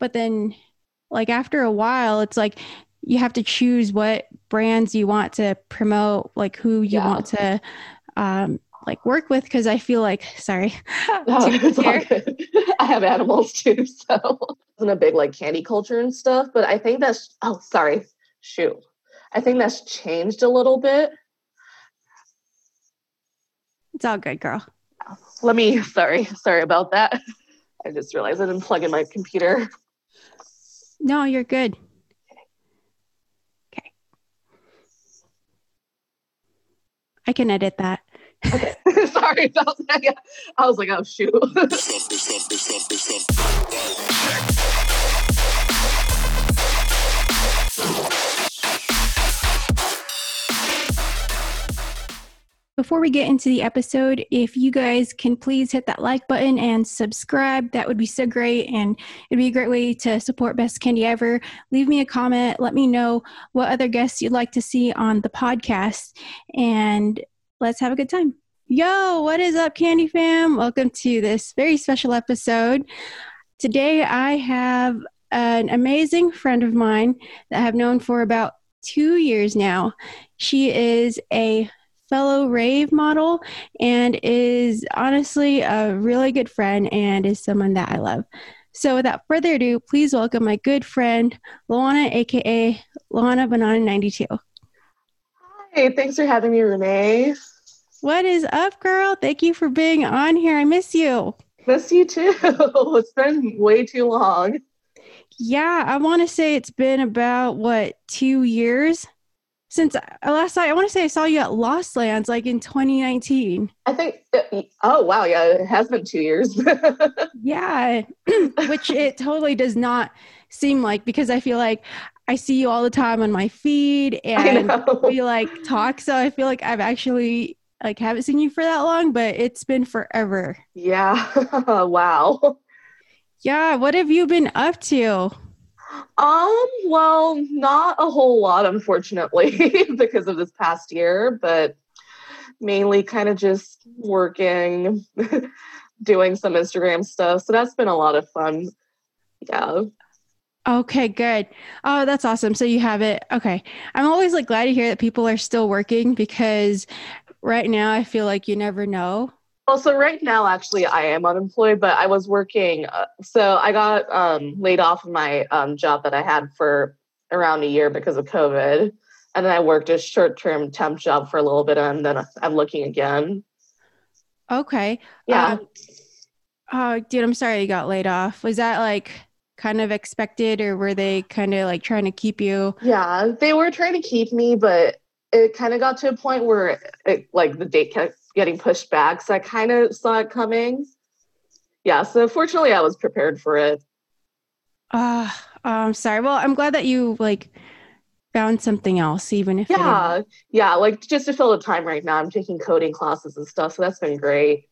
but then like after a while it's like you have to choose what brands you want to promote like who you Yeah. want to um like work with because i feel like sorry No, it's. I have animals too, so isn't a big like candy culture and stuff. But I think that's oh sorry, shoot. I think that's changed a little bit. it's all good girl Let me sorry, sorry about that. I just realized I didn't plug in my computer. No you're good okay i can edit that Okay. sorry about that. I was like, oh shoot. Before we get into the episode, if you guys can please hit that like button and subscribe, that would be so great. And it'd be a great way to support Best Candy Ever. Leave me a comment. Let me know what other guests you'd like to see on the podcast. And let's have a good time. Yo, what is up, Candy Fam? Welcome to this very special episode. Today, I have an amazing friend of mine that I've known for about two years now. She is a fellow rave model and is honestly a really good friend and is someone that I love. So without further ado, please welcome my good friend Luana, aka Luana Banana 92. Hi, thanks for having me, Renee. What is up, girl? Thank you for being on here. I miss you. Miss you too. it's been way too long. Yeah, I want to say it's been about what two years since uh, last I, I want to say I saw you at Lost Lands like in 2019. I think. Oh wow, yeah, it has been two years. Yeah, which it totally does not seem like because I feel like I see you all the time on my feed and we like talk. So I feel like I've actually like haven't seen you for that long, but it's been forever. Yeah. wow. Yeah, what have you been up to? Um, well, not a whole lot, unfortunately, because of this past year, but mainly kind of just working, doing some Instagram stuff. So that's been a lot of fun. Yeah. Okay, good. Oh, that's awesome. So you have it. Okay. I'm always like glad to hear that people are still working because right now I feel like you never know. Also, right now, actually, I am unemployed, but I was working. Uh, so I got um, laid off of my um, job that I had for around a year because of COVID. And then I worked a short term temp job for a little bit, and then I'm looking again. Okay. Yeah. Um, Oh, dude, I'm sorry you got laid off. Was that like kind of expected or were they kind of like trying to keep you? Yeah, they were trying to keep me, but it kind of got to a point where it, like the date kept getting pushed back. So I kind of saw it coming. Yeah, so fortunately, I was prepared for it. Uh, I'm sorry. Well, I'm glad that you like found something else, even if Yeah, yeah, like just to fill the time right now, I'm taking coding classes and stuff. So that's been great.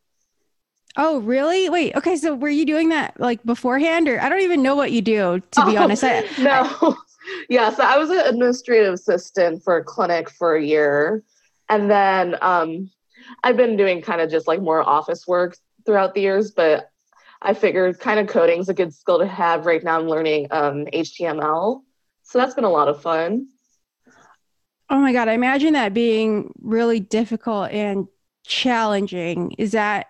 Oh, really? Wait. Okay. So were you doing that like beforehand, or I don't even know what you do to be Oh, honest. I, no. yeah, so I was an administrative assistant for a clinic for a year. And then um, I've been doing kind of just like more office work throughout the years, but I figured kind of coding is a good skill to have. Right now, I'm learning um, HTML. So that's been a lot of fun. oh my god, I imagine that being really difficult and challenging. Is that,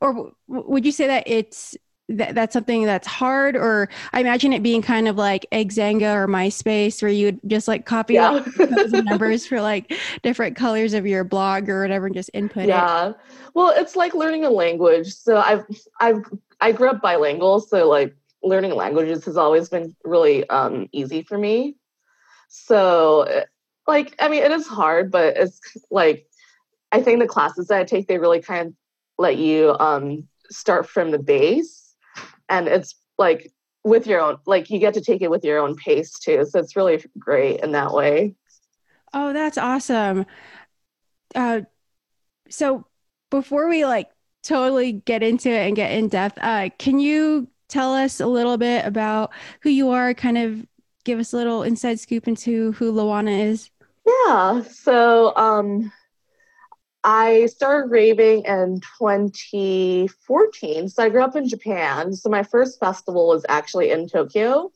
or w- would you say that it's that, that's something that's hard? Or I imagine it being kind of like Xanga or MySpace, where you would just like copy Yeah. and numbers for like different colors of your blog or whatever, and just input it. yeah. Well, it's like learning a language. So I've I've I grew up bilingual, so like learning languages has always been really um, easy for me. So like I mean, it is hard, but it's like I think the classes that I take they really kind of let you um, start from the base, and it's like with your own like you get to take it with your own pace too. So it's really great in that way. Oh, that's awesome. Uh, so before we like totally get into it and get in depth, uh, can you tell us a little bit about who you are? Kind of give us a little inside scoop into who Luana is. Yeah. So um I started raving in 2014. So I grew up in Japan. So my first festival was actually in Tokyo.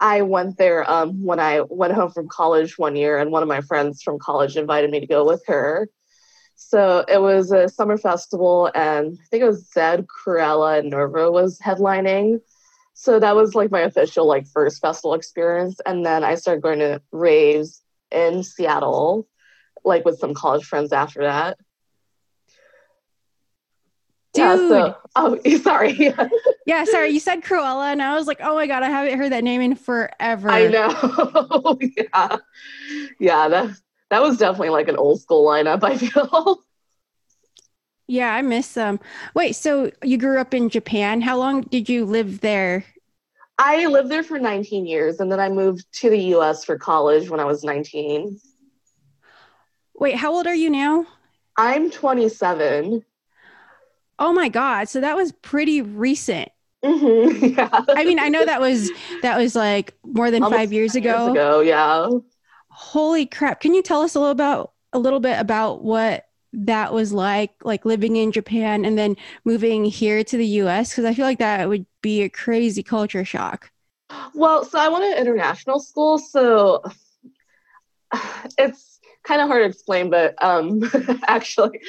I went there um, when I went home from college one year, and one of my friends from college invited me to go with her. So it was a summer festival, and I think it was Zedd, Krewella, and Nervo was headlining. So that was like my official like first festival experience, and then I started going to raves in Seattle, like with some college friends after that. Dude. Yeah, so, oh, sorry. yeah, sorry. You said Krewella, and I was like, oh my god, I haven't heard that name in forever. I know. yeah, yeah. That that was definitely like an old school lineup. I feel. Yeah, I miss them. Wait, so you grew up in Japan? How long did you live there? I lived there for 19 years, and then I moved to the U.S. for college when I was 19. Wait, how old are you now? I'm 27. Oh my god! So that was pretty recent. Mm-hmm, yeah. I mean, I know that was that was like more than Almost five years ago. Years ago, yeah. Holy crap! Can you tell us a little about a little bit about what that was like, like living in Japan and then moving here to the U.S. Because I feel like that would be a crazy culture shock. Well, so I went to international school, so it's kind of hard to explain, but um, actually,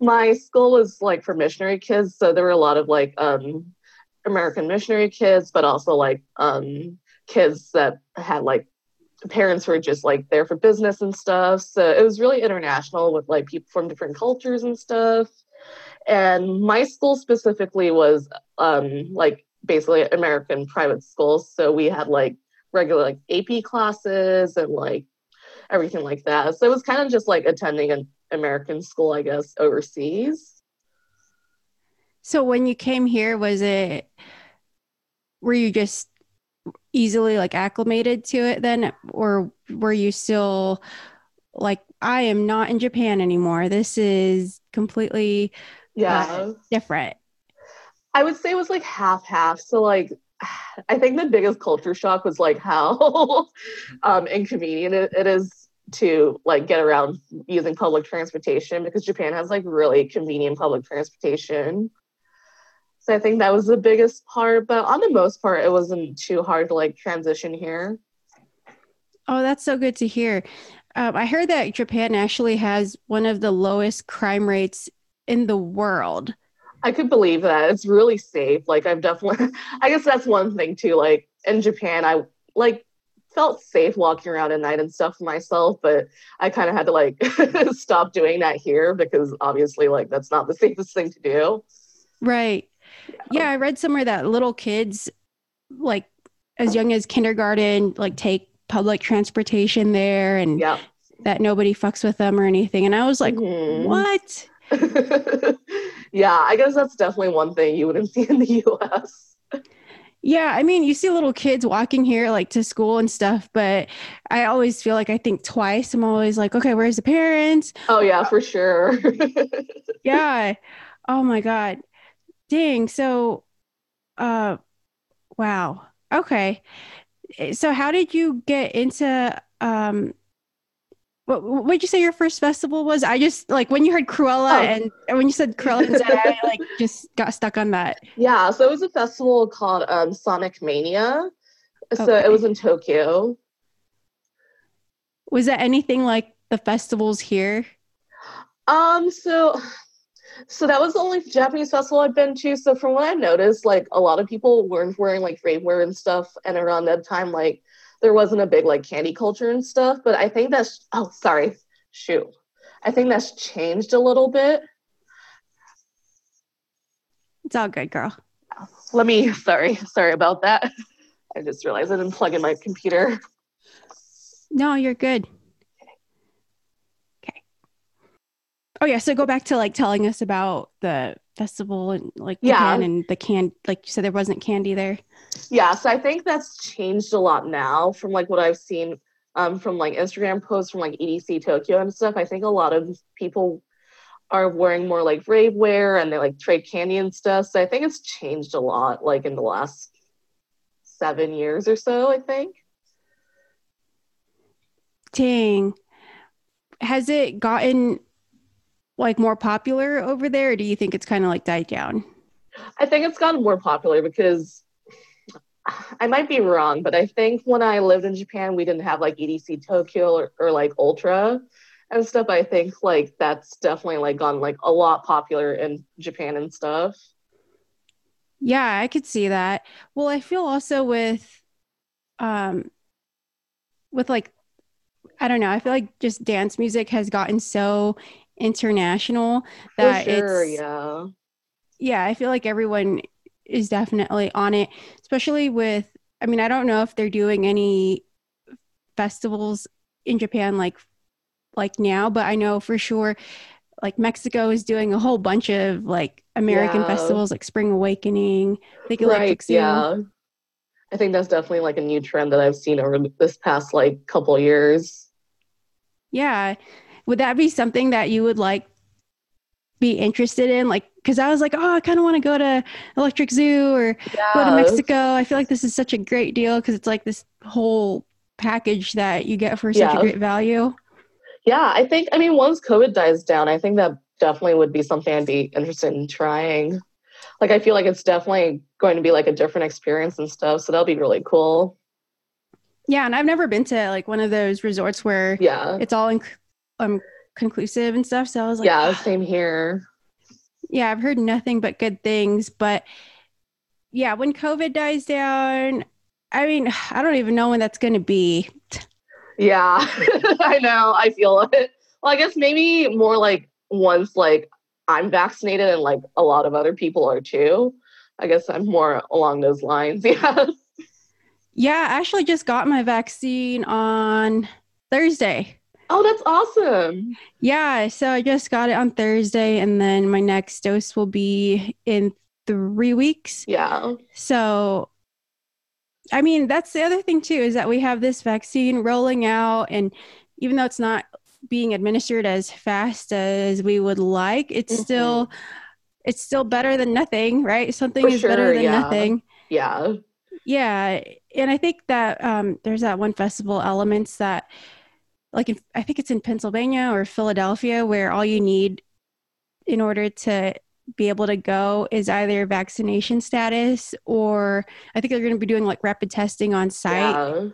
my school was like for missionary kids, so there were a lot of like um, American missionary kids, but also like um, kids that had like parents who were just like there for business and stuff. So it was really international with like people from different cultures and stuff. And my school specifically was um, like basically American private schools. So we had like regular like AP classes and like everything like that. So it was kind of just like attending an American school, I guess, overseas. So when you came here, was it were you just easily like acclimated to it then or were you still like I am not in Japan anymore. This is completely yeah, uh, different. I would say it was like half half. So like I think the biggest culture shock was like how um, inconvenient it, it is to like get around using public transportation because Japan has like really convenient public transportation. So I think that was the biggest part, but on the most part, it wasn't too hard to like transition here. Oh, that's so good to hear. Um, I heard that Japan actually has one of the lowest crime rates in the world. I could believe that. It's really safe. Like I've definitely I guess that's one thing too. Like in Japan, I like felt safe walking around at night and stuff myself, but I kind of had to like stop doing that here because obviously like that's not the safest thing to do. Right. Yeah. yeah, I read somewhere that little kids like as young as kindergarten like take public transportation there and yeah. that nobody fucks with them or anything. And I was like, mm-hmm. what? yeah, I guess that's definitely one thing you wouldn't see in the US. Yeah, I mean, you see little kids walking here like to school and stuff, but I always feel like I think twice. I'm always like, okay, where's the parents? Oh, yeah, for sure. yeah. Oh my God. Dang. So, uh, wow. Okay. So, how did you get into um what would you say your first festival was? I just like when you heard Krewella oh. and, and, when you said Krewella and I like just got stuck on that. Yeah, so it was a festival called um, Sonic Mania. So okay. it was in Tokyo. Was that anything like the festivals here? Um, so so that was the only Japanese festival I've been to. So from what I noticed, like a lot of people weren't wearing like rave wear and stuff, and around that time, like there wasn't a big like candy culture and stuff. But I think that's oh sorry, shoot. I think that's changed a little bit. It's all good, girl. Let me sorry, sorry about that. I just realized I didn't plug in my computer. No, you're good. Okay. Oh yeah, so go back to like telling us about the festival and like yeah. and the can like you said there wasn't candy there? Yeah so i think that's changed a lot now from like what i've seen um, from like instagram posts from like edc tokyo and stuff. I think a lot of people are wearing more like rave wear and they like trade candy and stuff. So i think it's changed a lot like in the last seven years or so i think. Dang. Has it gotten like more popular over there, or do you think it's kind of like died down? I think it's gotten more popular because I might be wrong, but I think when I lived in Japan, we didn't have like EDC Tokyo or, or like Ultra and stuff. I think like that's definitely like gone like a lot popular in Japan and stuff. Yeah, I could see that. Well, I feel also with um with like I don't know, I feel like just dance music has gotten so international that sure, it's yeah. Yeah, I feel like everyone is definitely on it, especially with I mean, I don't know if they're doing any festivals in Japan like like now, but I know for sure like Mexico is doing a whole bunch of like American yeah. festivals like Spring Awakening, like right, Yeah. I think that's definitely like a new trend that I've seen over this past like couple years. Yeah. Would that be something that you would like be interested in? Like, because I was like, oh, I kind of want to go to Electric Zoo or yes. go to Mexico. I feel like this is such a great deal because it's like this whole package that you get for such yeah. a great value. Yeah, I think, I mean, once COVID dies down, I think that definitely would be something I'd be interested in trying. Like, I feel like it's definitely going to be like a different experience and stuff. So that'll be really cool. Yeah. And I've never been to like one of those resorts where yeah, it's all inc- um, conclusive and stuff. So I was like, yeah, same here. Yeah. I've heard nothing but good things. But yeah, when COVID dies down, I mean, I don't even know when that's going to be. Yeah, I know. I feel it. Well, I guess maybe more like once like I'm vaccinated and like a lot of other people are too. I guess I'm more along those lines. Yeah. Yeah, I actually just got my vaccine on Thursday. Oh, that's awesome. Yeah, so I just got it on Thursday and then my next dose will be in 3 weeks. Yeah. So I mean, that's the other thing too is that we have this vaccine rolling out, and even though it's not being administered as fast as we would like, it's mm-hmm. still it's still better than nothing, right? Something For is sure, better than yeah. nothing. Yeah. Yeah, and I think that um, there's that one festival elements that, like, in, I think it's in Pennsylvania or Philadelphia, where all you need in order to be able to go is either vaccination status or I think they're going to be doing like rapid testing on site. Yeah.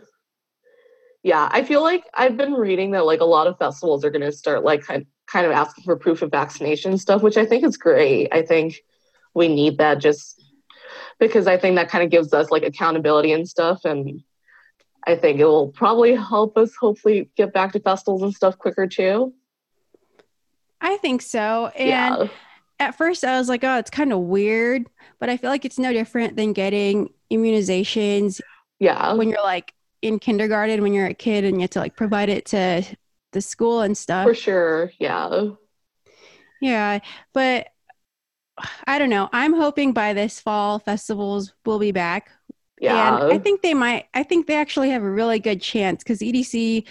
yeah, I feel like I've been reading that like a lot of festivals are going to start like kind kind of asking for proof of vaccination stuff, which I think is great. I think we need that just because I think that kind of gives us like accountability and stuff and I think it will probably help us hopefully get back to festivals and stuff quicker too. I think so. And yeah at first I was like, oh, it's kind of weird, but I feel like it's no different than getting immunizations. Yeah. When you're like in kindergarten, when you're a kid and you have to like provide it to the school and stuff. For sure. Yeah. Yeah. But I don't know. I'm hoping by this fall festivals will be back. Yeah. And I think they might, I think they actually have a really good chance because EDC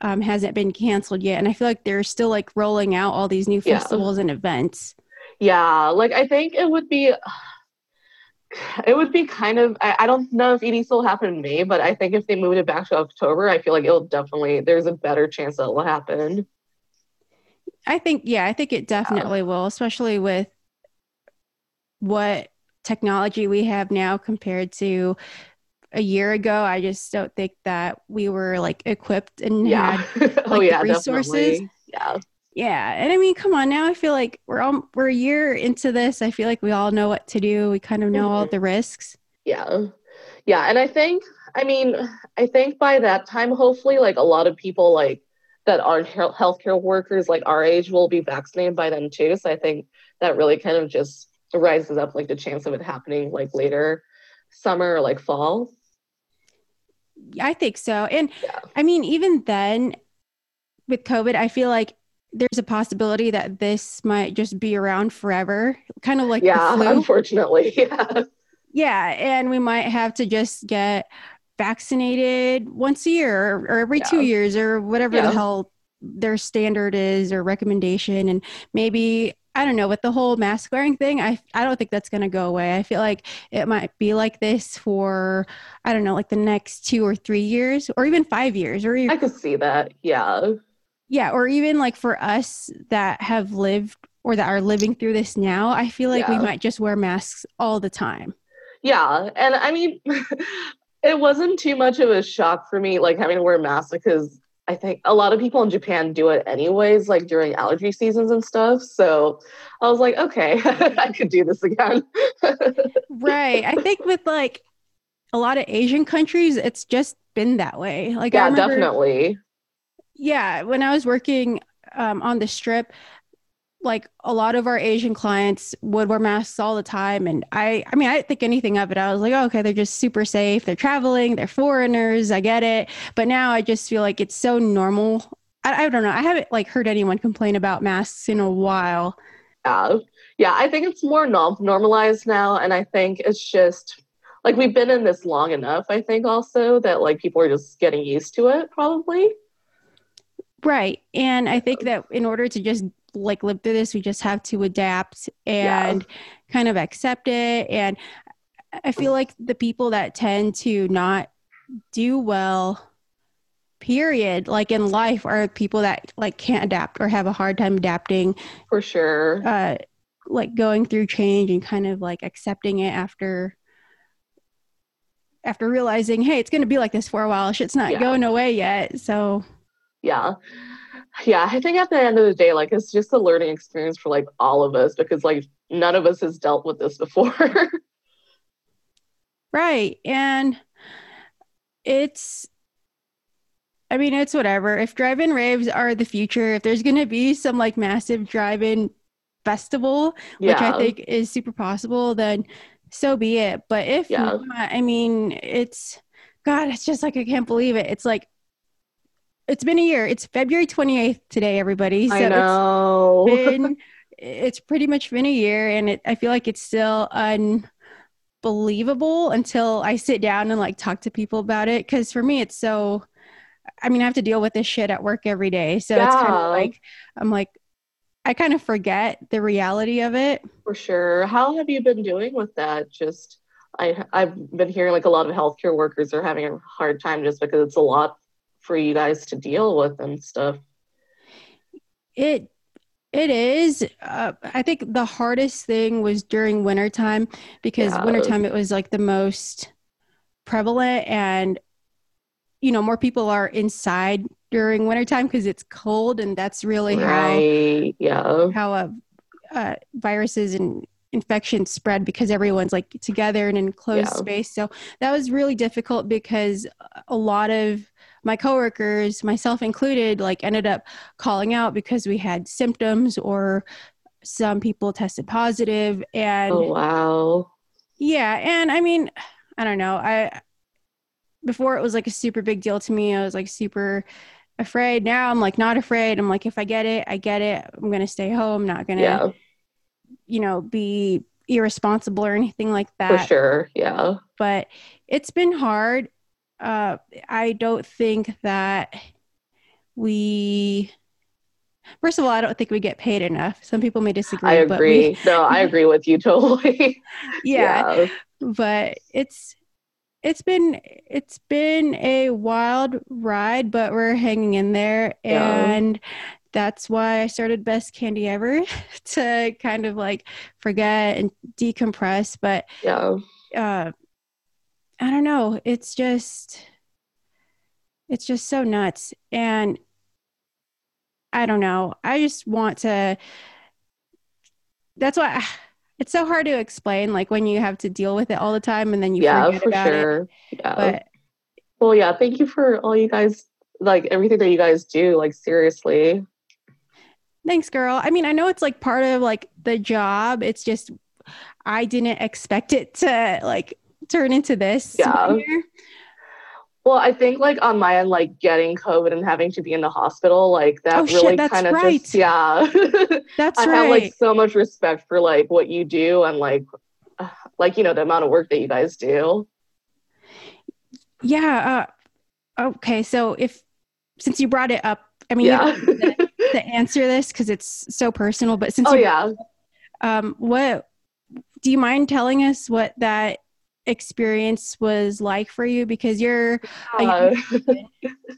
um, hasn't been canceled yet. And I feel like they're still like rolling out all these new festivals yeah. and events. Yeah, like I think it would be it would be kind of I, I don't know if ED will happen in May, but I think if they moved it back to October, I feel like it'll definitely there's a better chance that it will happen. I think yeah, I think it definitely yeah. will, especially with what technology we have now compared to a year ago. I just don't think that we were like equipped and yeah. had like, oh, yeah, resources. Definitely. Yeah. Yeah, and I mean, come on now. I feel like we're all we're a year into this. I feel like we all know what to do. We kind of know mm-hmm. all the risks. Yeah, yeah, and I think, I mean, I think by that time, hopefully, like a lot of people like that aren't healthcare workers, like our age, will be vaccinated by then too. So I think that really kind of just rises up like the chance of it happening like later summer or like fall. I think so, and yeah. I mean, even then with COVID, I feel like there's a possibility that this might just be around forever, kind of like yeah, unfortunately, yeah, yeah, and we might have to just get vaccinated once a year or, every yeah. two years or whatever yeah. the hell their standard is or recommendation, and maybe I don't know with the whole mask wearing thing. I I don't think that's going to go away. I feel like it might be like this for I don't know, like the next two or three years, or even five years, or even, I could see that. Yeah yeah, or even like for us that have lived or that are living through this now, I feel like Yeah. we might just wear masks all the time. Yeah, and I mean, it wasn't too much of a shock for me, like having to wear a mask because I think a lot of people in Japan do it anyways, like during allergy seasons and stuff. So I was like, okay, I could do this again. Right. I think with like a lot of Asian countries, it's just been that way. Like I yeah, remember, definitely. Yeah, when I was working um, on the strip, like a lot of our Asian clients would wear masks all the time, and I, I mean, I didn't think anything of it. I was like, oh, okay, they're just super safe. They're traveling. They're foreigners. I get it. But now I just feel like it's so normal. I, I don't know. I haven't like heard anyone complain about masks in a while. Yeah, yeah. I think it's more norm- normalized now, and I think it's just like we've been in this long enough. I think also that like people are just getting used to it, probably. Right. And I think that in order to just like live through this, we just have to adapt and kind of accept it. And I feel like the people that tend to not do well, period, like in life, are people that like can't adapt or have a hard time adapting, For sure. uh, like going through change and kind of like accepting it after after realizing, hey, it's going to be like this for a while. Shit's not Yeah. going away yet. So yeah yeah i think at the end of the day like it's just a learning experience for like all of us because like none of us has dealt with this before Right. And it's, I mean, it's whatever. If drive in raves are the future, if there's going to be some like massive drive in festival, which I think is super possible, then so be it. But if Yeah. not, I mean, it's, God, it's just like, I can't believe it. It's like, it's been a year. It's February 28th today, everybody. So i know it's been, it's pretty much been a year and it, I feel like it's still unbelievable until I sit down and like talk to people about it. Cause for me, it's so, I mean, I have to deal with this shit at work every day. So it's kind Yeah. of like, I'm like, I kind of forget the reality of it. for sure how have you been doing with that just i i've been hearing like a lot of healthcare workers are having a hard time just because it's a lot for you guys to deal with and stuff It, it is. Uh, I think the hardest thing was during wintertime because Yeah. wintertime it was like the most prevalent and you know more people are inside during wintertime because it's cold and that's really how yeah how uh, uh, viruses and infections spread because everyone's like together in an enclosed Yeah. space. So that was really difficult because a lot of my coworkers, myself included, like ended up calling out because we had symptoms or some people tested positive and oh wow yeah, and I mean, I don't know. I before it was like a super big deal to me. I was like super afraid. Now I'm like not afraid. I'm like if I get it, I get it. I'm going to stay home, not going to yeah you know, be irresponsible or anything like that. for sure yeah But it's been hard. Uh, I don't think that we, first of all, I don't think we get paid enough. Some people may disagree. i But we, agree no i agree with you totally yeah, but it's, it's been it's been a wild ride, but we're hanging in there, Yeah. and that's why I started Best Candy Ever to kind of like forget and decompress. But yeah uh i don't know. It's just it's just so nuts. And i don't know. I just want to that's why it's so hard to explain like when you have to deal with it all the time and then you yeah forget for about it. sure. Yeah. But well yeah thank you for all you guys like everything that you guys do like seriously. Thanks girl. I mean i know it's like part of like the job. It's just i didn't expect it to like turn into this Yeah. year. well i think like on my end like getting covid and having to be in the hospital like that Oh, really kind of right. just yeah that's i right have like so much respect for like what you do and like like you know the amount of work that you guys do Yeah. Uh, okay. So if since you brought it up, I mean, yeah to, to answer this because it's so personal. But since oh yeah um, what do you mind telling us what that experience was like for you? Because you're a young, Uh,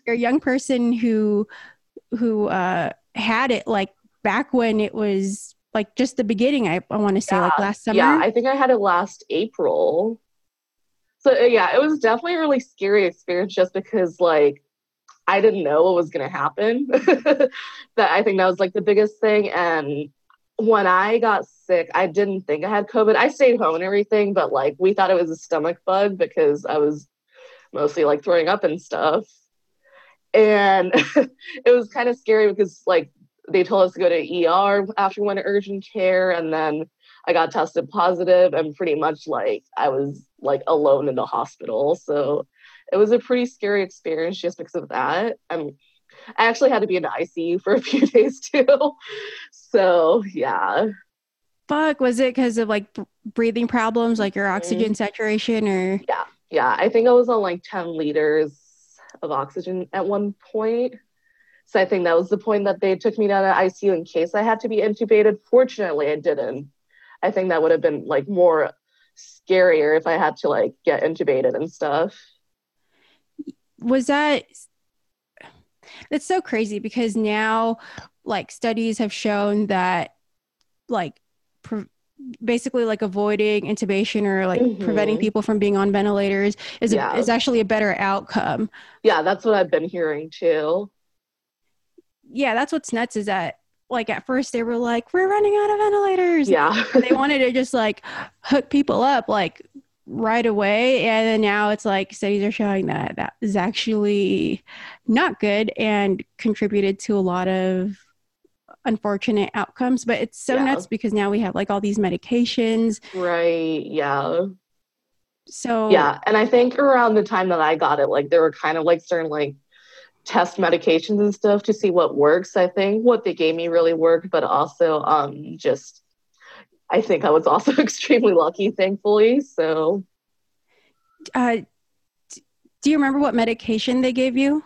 you're a young person who who uh had it like back when it was like just the beginning i, I want to say yeah. like last summer Yeah, I think I had it last April. So uh, yeah, it was definitely a really scary experience just because like I didn't know what was gonna happen. that I think that was like the biggest thing. And when I got sick, I didn't think I had COVID. I stayed home and everything, but like we thought it was a stomach bug because I was mostly like throwing up and stuff. And it was kind of scary because like they told us to go to ER after we went to urgent care, and then I got tested positive, and pretty much like I was like alone in the hospital. So it was a pretty scary experience just because of that. Um, I actually had to be in the ICU for a few days too. So yeah, fuck was it because of like breathing problems like your mm-hmm. oxygen saturation or yeah, yeah, I think I was on like 10 liters of oxygen at one point. So I think that was the point that they took me down to ICU in case I had to be intubated. Fortunately, I didn't. I think that would have been like more scarier if I had to like get intubated and stuff. was that it's so crazy because now like studies have shown that like pre- basically like avoiding intubation or like preventing Mhm. people from being on ventilators is, Yeah. a, is actually a better outcome Yeah, that's what I've been hearing too. yeah that's what's nuts is that like at first they were like we're running out of ventilators Yeah. they wanted to just like hook people up like right away and then now it's like studies are showing that that is actually not good and contributed to a lot of unfortunate outcomes but it's so Yeah. nuts because now we have like all these medications right. Yeah. so Yeah. And I think around the time that I got it, like there were kind of like certain like test medications and stuff to see what works. I think what they gave me really worked, but also um just I think I was also extremely lucky, thankfully. So uh, do you remember what medication they gave you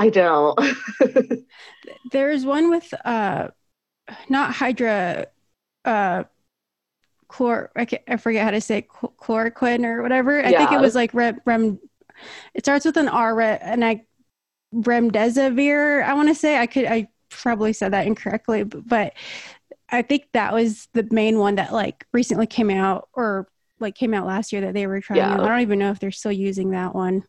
I don't. there's one with uh not hydra uh chlor I, I forget how to say chl- chloroquine or whatever i think it was like rem, rem it starts with an r and i remdesivir i want to say i could i probably said that incorrectly b- but i think that was the main one that like recently came out or like came out last year that they were trying Yeah. i don't even know if they're still using that one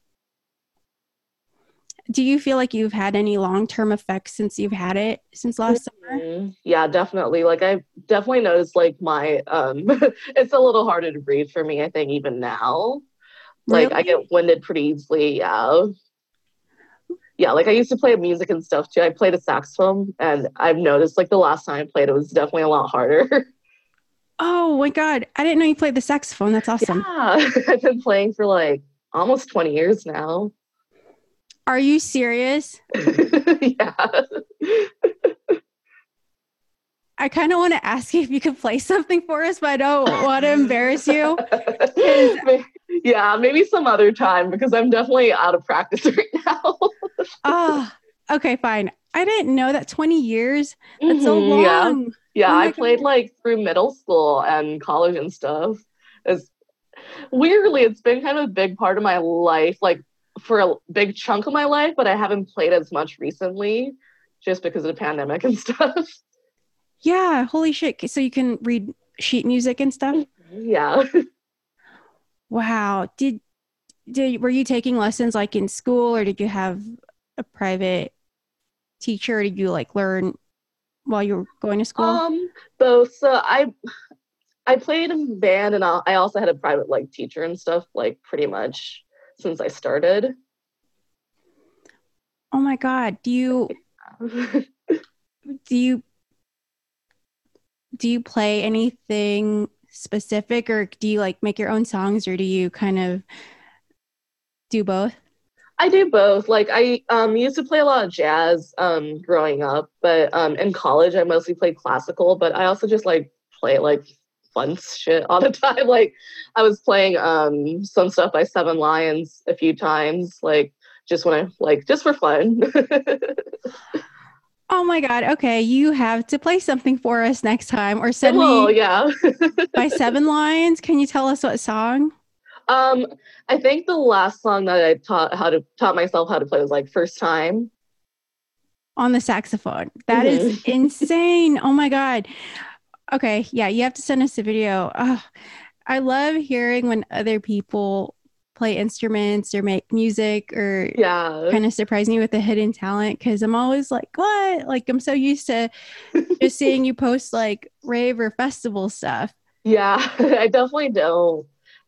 do you feel like you've had any long-term effects since you've had it since last summer Mm, yeah, definitely. Like I definitely noticed like my um it's a little harder to breathe for me, I think, even now. Like I get winded pretty easily, yeah. Yeah, like I used to play music and stuff too. I played a saxophone and I've noticed like the last time I played it was definitely a lot harder. Oh my god, I didn't know you played the saxophone. That's awesome. yeah. I've been playing for like almost 20 years now. Are you serious? yeah. I kind of want to ask you if you could play something for us, but I don't want to embarrass you. Yeah, maybe some other time because I'm definitely out of practice right now. Ah, okay, fine. I didn't know that 20 years. That's so Mhm, yeah. long. Yeah, Oh I played like through middle school and college and stuff. It's weirdly, it's been kind of a big part of my life, like for a big chunk of my life, but I haven't played as much recently just because of the pandemic and stuff. Yeah, holy shit. So you can read sheet music and stuff? yeah. Wow. Did did were you taking lessons like in school or did you have a private teacher did you like learn while you were going to school? Um, both. So I I played in band and I I also had a private like teacher and stuff like pretty much since I started. oh my god. Do you do you do you play anything specific or do you like make your own songs or do you kind of do both I do both. Like I um used to play a lot of jazz um growing up, but um in college I mostly played classical, but I also just like play like fun shit all the time. Like I was playing um some stuff by Seven Lions a few times, like just when I like just for fun. oh my god okay you have to play something for us next time or send well, me yeah. by seven Lions. can you tell us what song Um, I think the last song that I taught how to taught myself how to play was like first time. on the saxophone. That mm-hmm. is insane. Oh my God. Okay. Yeah. You have to send us a video. Oh, I love hearing when other people play instruments or make music or yeah kind of surprise me with a hidden talent because i'm always like what like i'm so used to just seeing you post like rave or festival stuff yeah i definitely don't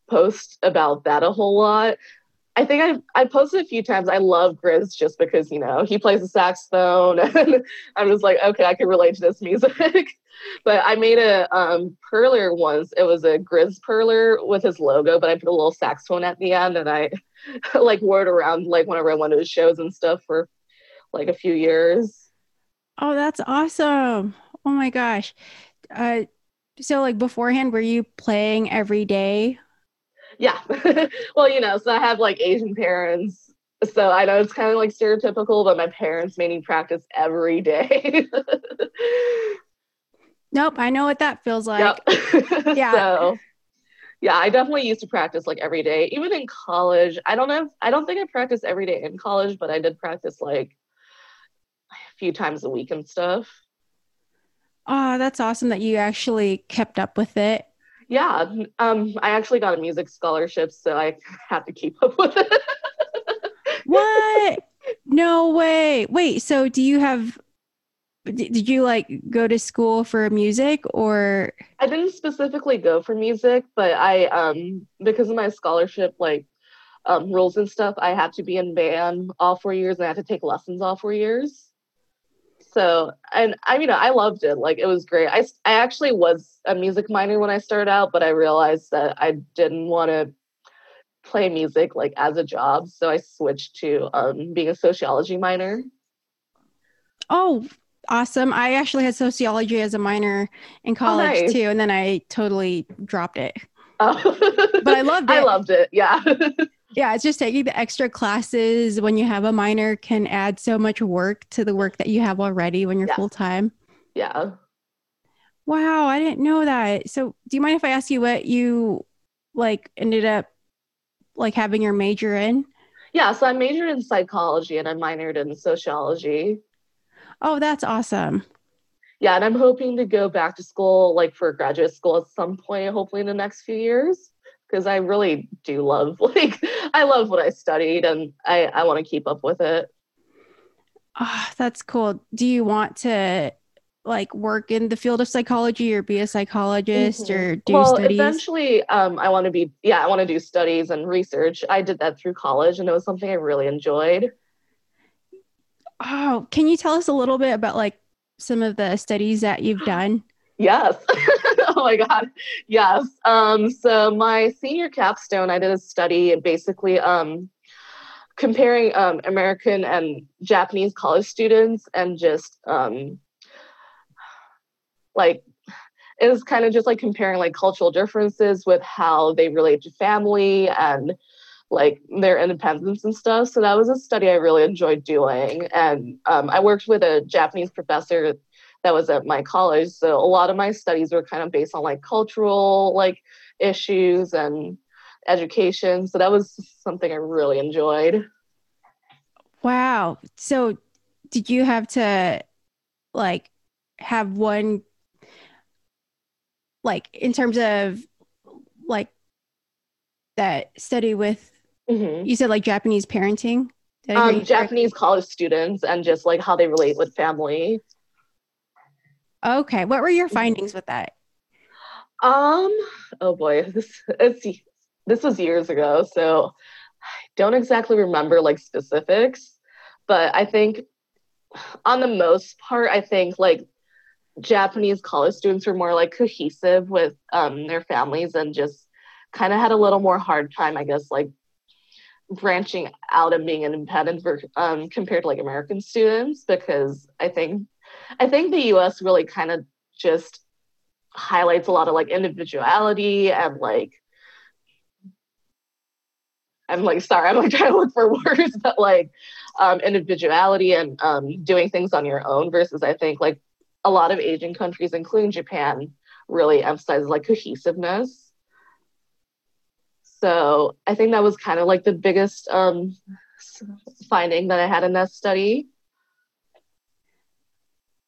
post about that a whole lot I think I I posted a few times. I love Grizz just because you know he plays the saxophone, and I'm just like, okay, I can relate to this music. but I made a um, perler once. It was a Grizz perler with his logo, but I put a little saxophone at the end, and I like wore it around like whenever I went to his shows and stuff for like a few years. Oh, that's awesome! Oh my gosh. Uh, so like beforehand, were you playing every day? Yeah. well, you know, so I have like Asian parents. So I know it's kind of like stereotypical, but my parents made me practice every day. nope, I know what that feels like. Yep. yeah. So yeah, I definitely used to practice like every day. Even in college, I don't know. I don't think I practiced every day in college, but I did practice like a few times a week and stuff. Oh, that's awesome that you actually kept up with it. Yeah, um, I actually got a music scholarship, so I had to keep up with it. what? No way. Wait, so do you have did you like go to school for music or I didn't specifically go for music, but I um because of my scholarship like um rules and stuff, I had to be in band all four years and I had to take lessons all four years. So, and I mean, I loved it. Like, it was great. I, I actually was a music minor when I started out, but I realized that I didn't want to play music like as a job. So I switched to um, being a sociology minor. Oh, awesome. I actually had sociology as a minor in oh, college oh, nice. too. And then I totally dropped it. Oh. but I loved it. I loved it. Yeah. yeah, it's just taking the extra classes when you have a minor can add so much work to the work that you have already when you're yeah. full time. Yeah. Wow, I didn't know that. So, do you mind if I ask you what you like ended up like having your major in? Yeah, so I majored in psychology and I minored in sociology. Oh, that's awesome. Yeah, and I'm hoping to go back to school like for graduate school at some point, hopefully in the next few years because I really do love like I love what I studied and I I want to keep up with it. Oh, that's cool. Do you want to like work in the field of psychology or be a psychologist mm-hmm. or do well, studies? Eventually, um, I want to be yeah, I want to do studies and research. I did that through college and it was something I really enjoyed. Oh, can you tell us a little bit about like some of the studies that you've done? Yes. oh my God. Yes. Um, so my senior capstone, I did a study and basically um, comparing um, American and Japanese college students and just um, like it was kind of just like comparing like cultural differences with how they relate to family and like their independence and stuff. So that was a study I really enjoyed doing. And um, I worked with a Japanese professor that was at my college. So a lot of my studies were kind of based on like cultural like issues and education. So that was something I really enjoyed. Wow. So did you have to like have one like in terms of like that study with mm-hmm. you said like Japanese parenting? Um, Japanese college students and just like how they relate with family. Okay. What were your findings with that? Um, oh boy, this this was years ago, so I don't exactly remember like specifics, but I think on the most part, I think like Japanese college students were more like cohesive with um, their families and just kind of had a little more hard time, I guess, like branching out and being independent for, um, compared to like American students because I think I think the US really kind of just highlights a lot of like individuality and like I'm like sorry, I'm like trying to look for words, but like um, individuality and um, doing things on your own versus I think like a lot of Asian countries, including Japan, really emphasizes like cohesiveness. So I think that was kind of like the biggest um, finding that I had in that study.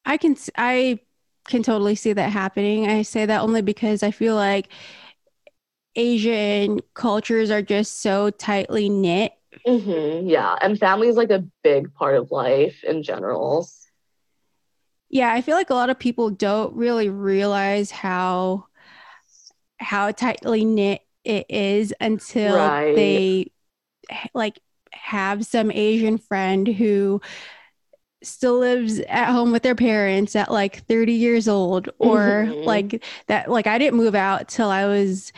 I can I can totally see that happening. I say that only because I feel like Asian cultures are just so tightly knit. Mm-hmm, yeah, and family is like a big part of life in general. Yeah, I feel like a lot of people don't really realize how how tightly knit it is until right. they like have some Asian friend who still lives at home with their parents at like 30 years old or mm-hmm. like that like I didn't move out till I was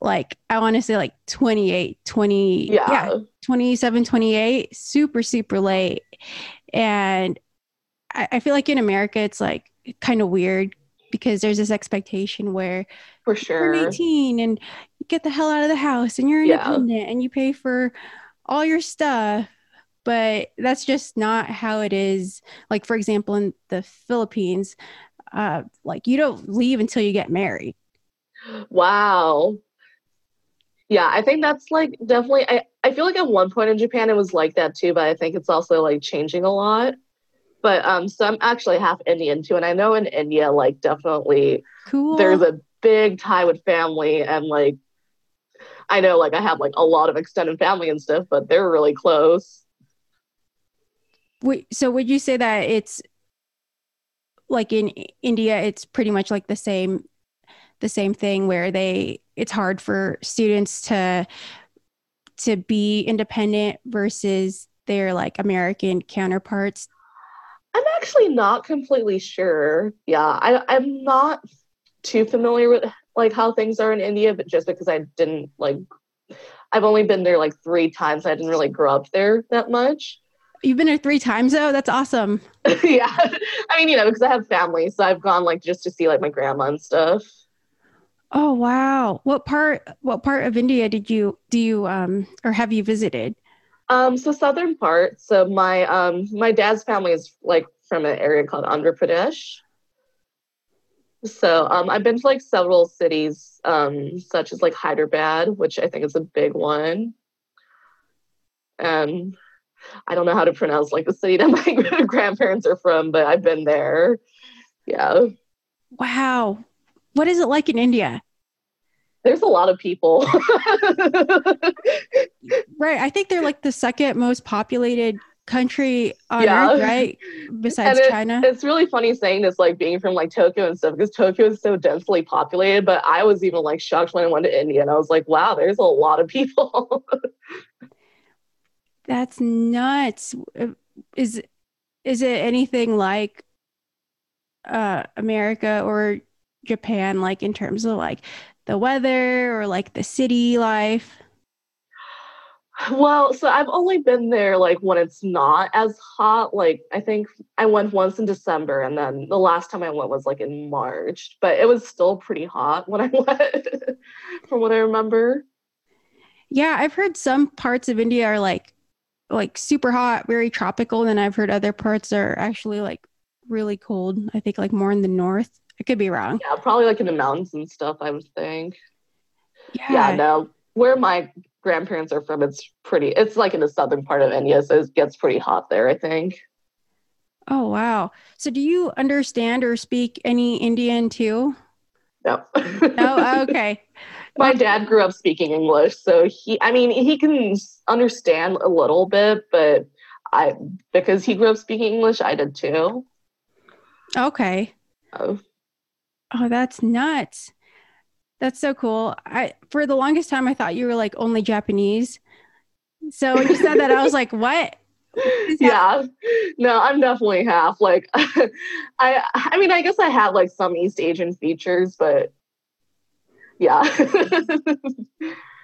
like I want to say like 28 20 yeah. yeah 27 28 super super late and I, I feel like in America it's like kind of weird because there's this expectation where for sure you're 18 and you get the hell out of the house and you're independent yeah. and you pay for all your stuff but that's just not how it is. Like for example in the philippines uh like you don't leave until you get married. Wow. Yeah i think that's like definitely i i feel like at one point in japan it was like that too but i think it's also like changing a lot. But um so i'm actually half indian too and i know in india like definitely cool. there's a big tie with family and like i know like i have like a lot of extended family and stuff but they're really close so would you say that it's like in India, it's pretty much like the same, the same thing where they, it's hard for students to, to be independent versus their like American counterparts? I'm actually not completely sure. Yeah, I, I'm not too familiar with like how things are in India, but just because I didn't like, I've only been there like three times. I didn't really grow up there that much. You've been there three times though. That's awesome. yeah, I mean, you know, because I have family, so I've gone like just to see like my grandma and stuff. Oh wow! What part? What part of India did you do you um or have you visited? Um, so southern part. So my um my dad's family is like from an area called Andhra Pradesh. So um, I've been to like several cities, um, such as like Hyderabad, which I think is a big one. And I don't know how to pronounce like the city that my grandparents are from, but I've been there. Yeah. Wow. What is it like in India? There's a lot of people. right. I think they're like the second most populated country on yeah. earth, right? Besides it, China. It's really funny saying this, like being from like Tokyo and stuff, because Tokyo is so densely populated. But I was even like shocked when I went to India and I was like, wow, there's a lot of people. That's nuts. Uh, is is it anything like uh America or Japan like in terms of like the weather or like the city life? Well, so I've only been there like when it's not as hot. Like I think I went once in December and then the last time I went was like in March, but it was still pretty hot when I went from what I remember. Yeah, I've heard some parts of India are like like super hot, very tropical. And then I've heard other parts are actually like really cold. I think like more in the north. I could be wrong. Yeah, probably like in the mountains and stuff, I would think. Yeah. Yeah, no. Where my grandparents are from, it's pretty it's like in the southern part of India, so it gets pretty hot there, I think. Oh wow. So do you understand or speak any Indian too? No. oh, okay my dad grew up speaking English, so he I mean he can understand a little bit, but I because he grew up speaking English, I did too. Okay. Oh. Oh, that's nuts. That's so cool. I for the longest time I thought you were like only Japanese. So when you said that, I was like, what? yeah no i'm definitely half like i i mean i guess i have like some east asian features but yeah.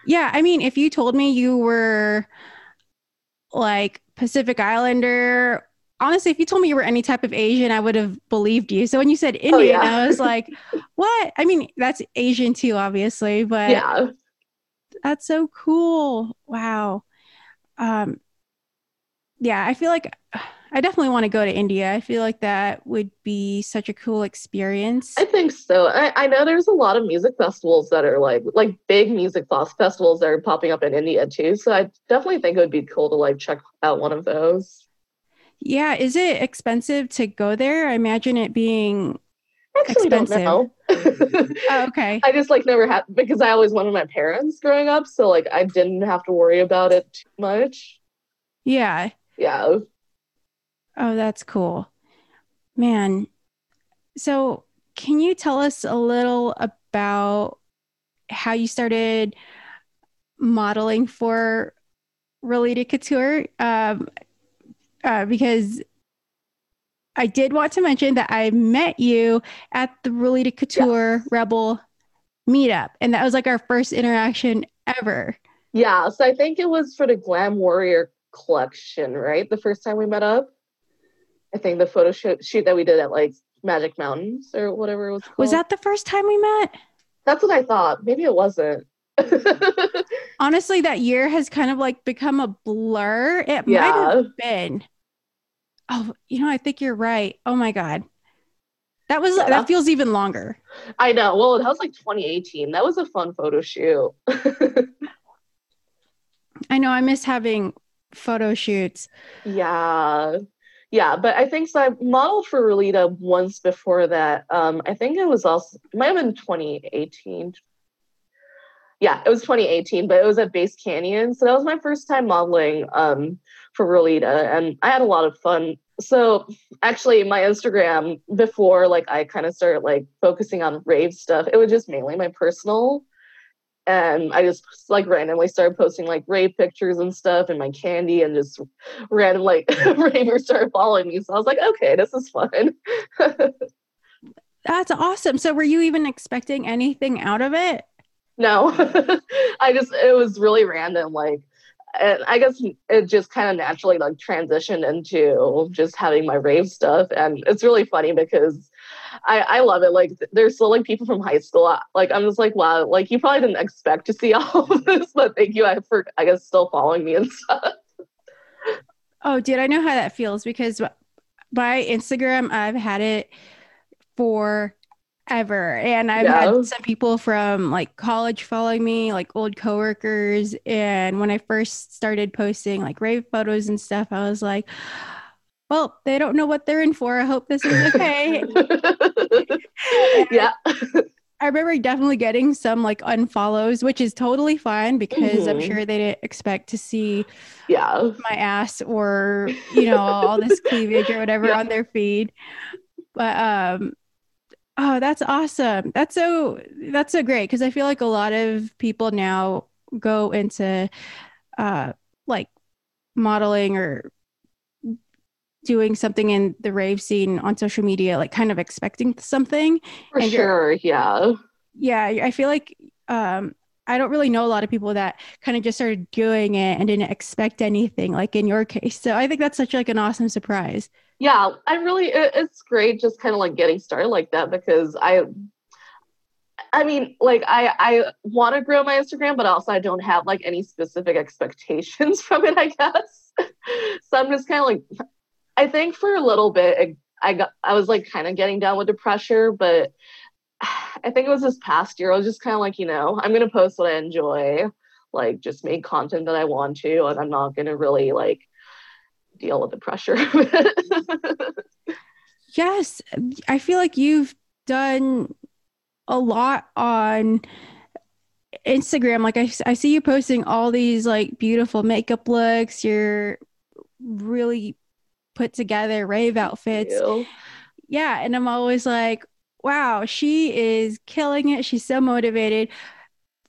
yeah. I mean, if you told me you were like Pacific Islander, honestly, if you told me you were any type of Asian, I would have believed you. So when you said Indian, oh, yeah. I was like, what? I mean, that's Asian too, obviously, but yeah. That's so cool. Wow. Um, yeah, I feel like I definitely want to go to India. I feel like that would be such a cool experience. I think so. I, I know there's a lot of music festivals that are like like big music festivals that are popping up in India too. So I definitely think it would be cool to like check out one of those. Yeah, is it expensive to go there? I imagine it being Actually, expensive. don't know. oh, okay. I just like never had because I always wanted my parents growing up, so like I didn't have to worry about it too much. Yeah. Yeah. Oh, that's cool. Man. So, can you tell us a little about how you started modeling for Relita Couture? Um, uh, because I did want to mention that I met you at the Relita Couture Yes. Rebel meetup, and that was like our first interaction ever. Yeah. So I think it was for the Glam Warrior collection, right? The first time we met up. I think the photo shoot, shoot that we did at like Magic Mountains or whatever it was called. Was that the first time we met? That's what I thought. Maybe it wasn't. Honestly, that year has kind of like become a blur. It might have been. Oh, you know, I think you're right. Oh my God. That was Yeah. that feels even longer. I know. Well, that was like 2018. That was a fun photo shoot. I know I miss having photo shoots. Yeah. Yeah, but I think so. I modeled for Relita once before that. Um, I think it was also it might have been 2018. Yeah, it was 2018, but it was at Bass Canyon. So that was my first time modeling um for Relita, and I had a lot of fun. So actually my Instagram before like I kind of started like focusing on rave stuff, it was just mainly my personal. And I just like randomly started posting like rave pictures and stuff and my candy and just random like ravers started following me. So I was like, okay, this is fun. That's awesome. So were you even expecting anything out of it? no, I just it was really random. Like, and I guess it just kind of naturally like transitioned into just having my rave stuff, and it's really funny because I I love it. Like, there's still like people from high school. Uh, like, I'm just like, wow, like you probably didn't expect to see all of mm-hmm. this, but thank you. I for I guess still following me and stuff. Oh, dude, I know how that feels because by Instagram, I've had it for ever. And I've Yeah. had some people from like college following me, like old coworkers. And when I first started posting like rave photos and stuff, I was like, well, they don't know what they're in for. I hope this is okay. yeah. I remember definitely getting some like unfollows, which is totally fine because I'm Mhm. sure they didn't expect to see Yeah. my ass or you know all this cleavage or whatever Yeah. on their feed but um oh that's awesome that's so that's so great because i feel like a lot of people now go into uh like modeling or doing something in the rave scene on social media like kind of expecting something For And sure. Yeah. yeah i feel like um i don't really know a lot of people that kind of just started doing it and didn't expect anything like in your case so i think that's such like an awesome surprise yeah i really it, it's great just kind of like getting started like that because i i mean like i i want to grow my instagram but also i don't have like any specific expectations from it i guess so i'm just kind of like i think for a little bit i got i was like kind of getting down with the pressure but i think it was this past year i was just kind of like you know i'm gonna post what i enjoy like just make content that i want to and i'm not gonna really like deal with the pressure yes i feel like you've done a lot on instagram like I, I see you posting all these like beautiful makeup looks you're really put together rave outfits. Yeah and i'm always like wow she is killing it. She's so motivated.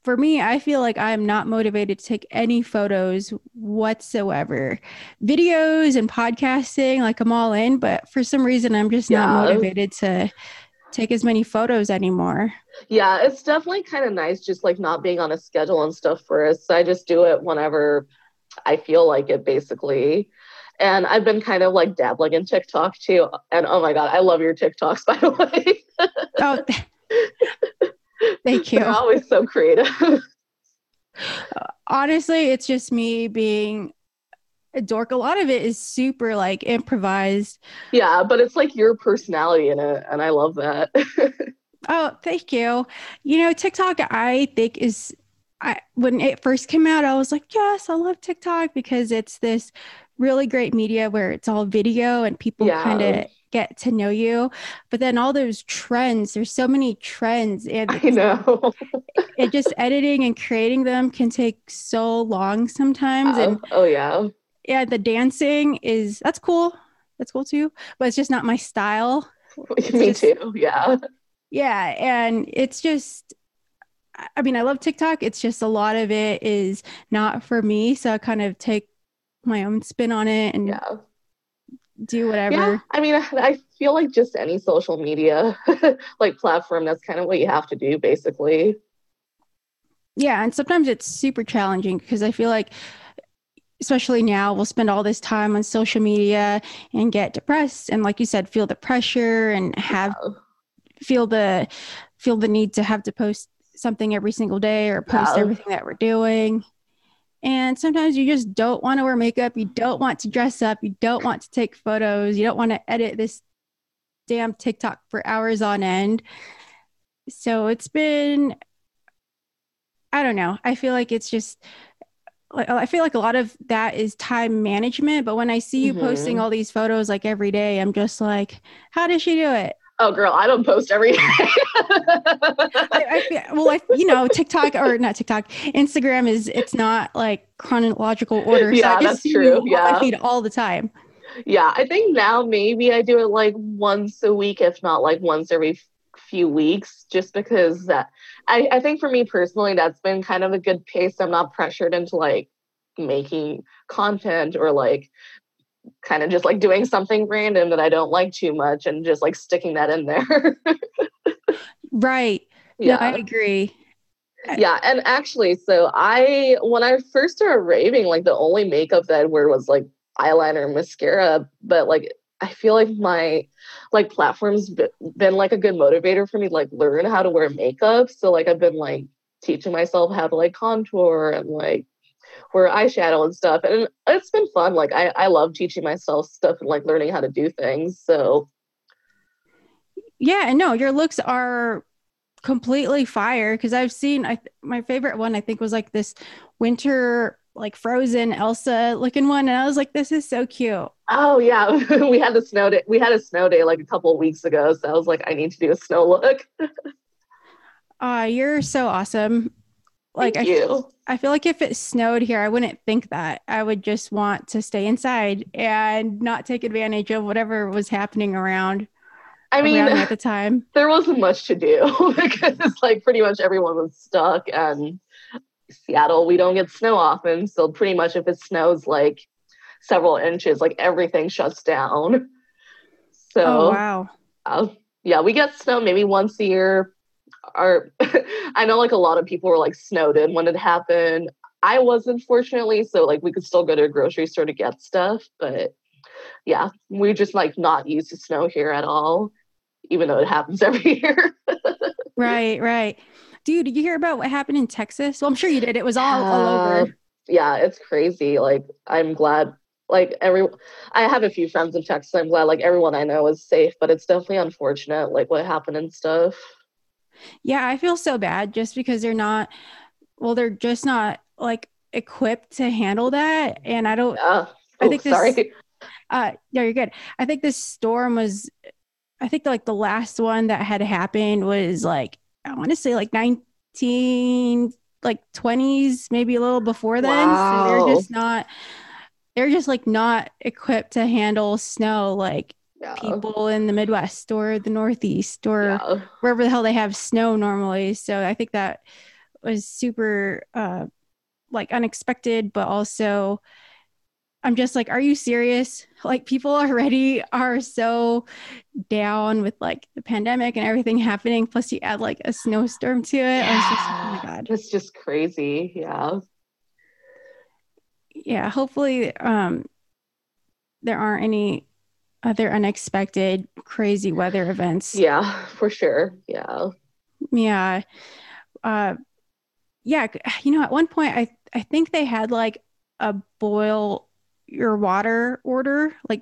For me i feel like i'm not motivated to take any photos whatsoever. Videos and podcasting like i'm all in but for some reason i'm just not motivated to take as many photos anymore. Yeah, it's definitely kind of nice just like not being on a schedule and stuff for us. I just do it whenever I feel like it basically. And I've been kind of like dabbling in TikTok too. And oh my god, I love your TikToks by the way. oh th- thank you They're always so creative. honestly it's just me being a dork a lot of it is super like improvised yeah, but it's like your personality in it and I love that. Oh, thank you. You know, TikTok, I think is I when it first came out, I was like, yes, I love TikTok because it's this really great media where it's all video and people Yeah. kind of get to know you. But then all those trends, there's so many trends and I know. it just editing and creating them can take so long sometimes. And oh, oh yeah. yeah, the dancing is that's cool. That's cool too. But it's just not my style. Me just- too. Yeah. Yeah. And it's just, I mean, I love TikTok. It's just a lot of it is not for me. So I kind of take my own spin on it and Yeah. do whatever. Yeah. I mean, I feel like just any social media like platform, that's kind of what you have to do basically. Yeah, and sometimes it's super challenging because I feel like, especially now, we'll spend all this time on social media and get depressed, and like you said, feel the pressure and have Yeah. feel the feel the need to have to post something every single day or post Yeah. everything that we're doing. And sometimes you just don't want to wear makeup, you don't want to dress up, you don't want to take photos, you don't want to edit this damn TikTok for hours on end. So it's been I don't know. I feel like it's just, I feel like a lot of that is time management, but when I see you posting Mhm. all these photos like every day, I'm just like, how does she do it? Oh girl, I don't post every day. I, I well, I, you know, TikTok or not TikTok, Instagram is it's not like chronological order. Yeah, I that's true. Yeah. I feed all the time. yeah, I think now maybe I do it like once a week, if not like once every few weeks, just because that I, I think for me personally, that's been kind of a good pace. I'm not pressured into like making content or like kind of just like doing something random that I don't like too much and just like sticking that in there. Right. yeah. No, I agree. Yeah, and actually, so I when I first started raving, like the only makeup that I'd wear was like eyeliner and mascara. But like I feel like my like platform's be- been like a good motivator for me to like learn how to wear makeup. So like I've been like teaching myself how to like contour and like wear eyeshadow and stuff. And it's been fun. Like I, I love teaching myself stuff and like learning how to do things. So Yeah, and no, your looks are completely fire because I've seen I my favorite one I think was like this winter like frozen Elsa looking one and I was like this is so cute. Oh yeah, we had the snow day. We had a snow day like a couple of weeks ago, so I was like, I need to do a snow look. Uh you're so awesome. Like Thank I you. I feel like if it snowed here I wouldn't think that. I would just want to stay inside and not take advantage of whatever was happening around I mean, around at the time. there wasn't much to do because like pretty much everyone was stuck, and Seattle we don't get snow often, so pretty much if it snows like several inches, like everything shuts down. So Oh wow. uh, yeah, we get snow maybe once a year. Our I know like a lot of people were like snowed in when it happened. I wasn't fortunately, so like we could still go to a grocery store to get stuff, but yeah, we're just like not used to snow here at all, even though it happens every year. Right, right. Dude, did you hear about what happened in Texas? Well, I'm sure you did. It was all, all Uh, over. yeah, it's crazy. Like I'm glad like every I have a few friends in Texas. I'm glad like everyone I know is safe, but it's definitely unfortunate like what happened and stuff. Yeah, I feel so bad just because they're not, well, they're just not like equipped to handle that. And I don't, Yeah. I Oh, think this- sorry. uh, no, you're good. I think this storm was, I think like the last one that had happened was like, I want to say like 19, like 20s, maybe a little before then. So Wow. they're just not, they're just like not equipped to handle snow like Yeah. people in the Midwest or the Northeast or Yeah. wherever the hell they have snow normally. So I think that was super uh like unexpected, but also I'm just like, are you serious? Like people already are so down with like the pandemic and everything happening. Plus you add like a snowstorm to it. I was just, oh my God. It's just crazy. Yeah. Yeah. Hopefully um there aren't any other unexpected crazy weather events. Yeah, for sure. Yeah. Yeah. Uh yeah, you know, at one point I I think they had like a boil your water order, like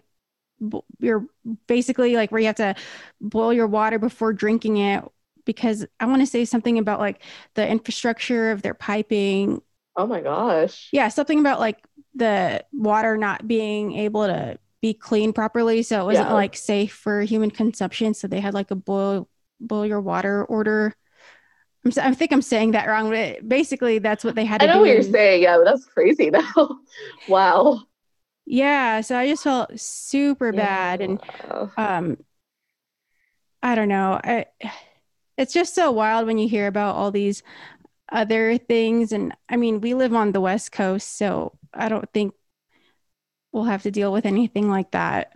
bo- you're basically like where you have to boil your water before drinking it because I want to say something about like the infrastructure of their piping. Oh my gosh. Yeah, something about like the water not being able to be clean properly, so it wasn't Yeah. like safe for human consumption. So they had like a boil boil your water order. I'm, s- I think I'm saying that wrong, but basically that's what they had I know do. what you're saying. Yeah, but that's crazy though. wow. Yeah, so I just felt super bad, and um, I don't know. I, it's just so wild when you hear about all these other things, and I mean, we live on the West Coast, so I don't think we'll have to deal with anything like that.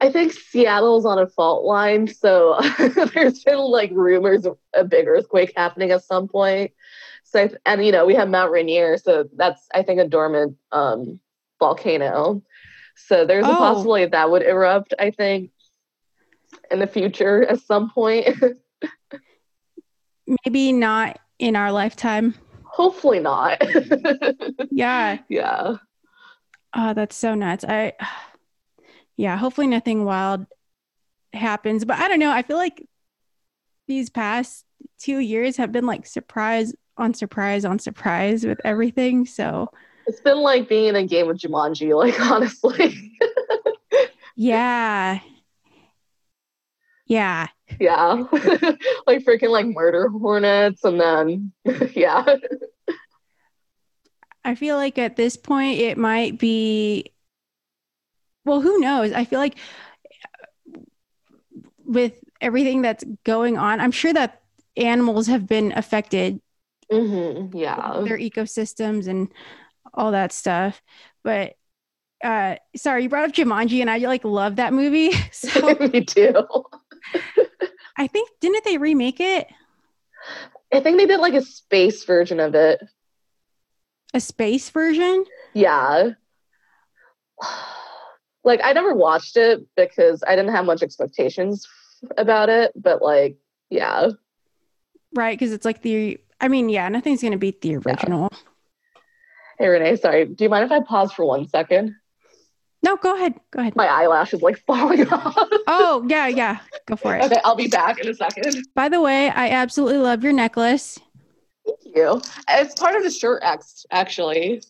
I think Seattle's on a fault line, so there's been like rumors of a big earthquake happening at some point. So, and you know, we have Mount Rainier, so that's I think a dormant um, volcano. So there's a Oh. possibility that would erupt. I think in the future at some point. Maybe not in our lifetime. Hopefully not. Yeah. yeah. Oh, that's so nuts. I, yeah, hopefully nothing wild happens. But I don't know. I feel like these past two years have been like surprise on surprise on surprise with everything. So It's been like being in a game of Jumanji, like honestly. yeah. Yeah. yeah. like freaking like murder hornets and then yeah. I feel like at this point it might be well, who knows? I feel like with everything that's going on, I'm sure that animals have been affected hmm Yeah. their ecosystems and all that stuff. But uh sorry, you brought up Jumanji and I like love that movie. So Me too. I think didn't they remake it? I think they did like a space version of it. A space version? Yeah. Like I never watched it because I didn't have much expectations about it, but like yeah. Right, because it's like the I mean, yeah, nothing's gonna beat the original. Hey Renee, sorry. Do you mind if I pause for one second? No, go ahead. Go ahead. My eyelash is like falling off. Oh, yeah, yeah. Go for it. okay, I'll be back in a second. By the way, I absolutely love your necklace. Thank you. It's part of the shirt, actually.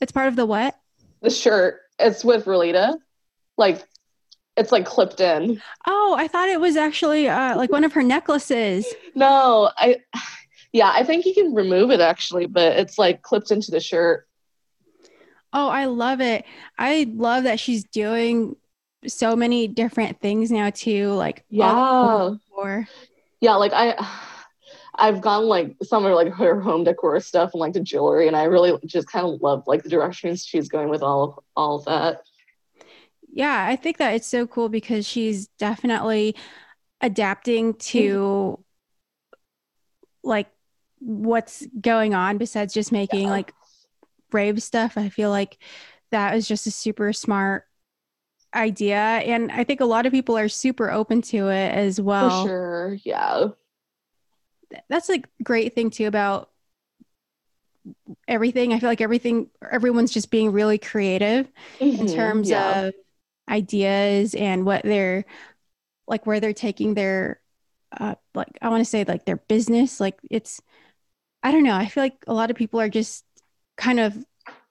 It's part of the what? The shirt. It's with Relita. Like, it's like clipped in. Oh, I thought it was actually uh, like one of her necklaces. No, I. Yeah, I think you can remove it actually, but it's like clipped into the shirt. Oh, I love it. I love that she's doing so many different things now too. Like Yeah, yeah. Like I, I've gone like some of like her home decor stuff and like the jewelry, and I really just kind of love like the directions she's going with all of all of that. yeah, I think that it's so cool because she's definitely adapting to mm-hmm. like what's going on besides just making Yeah. like brave stuff. I feel like that was just a super smart idea. And I think a lot of people are super open to it as well. For sure. Yeah. That's a great thing too about everything. I feel like everything, everyone's just being really creative in Mhm, terms yeah. of ideas and what they're like, where they're taking their, uh, like, I want to say like their business. Like it's, I don't know. I feel like a lot of people are just kind of,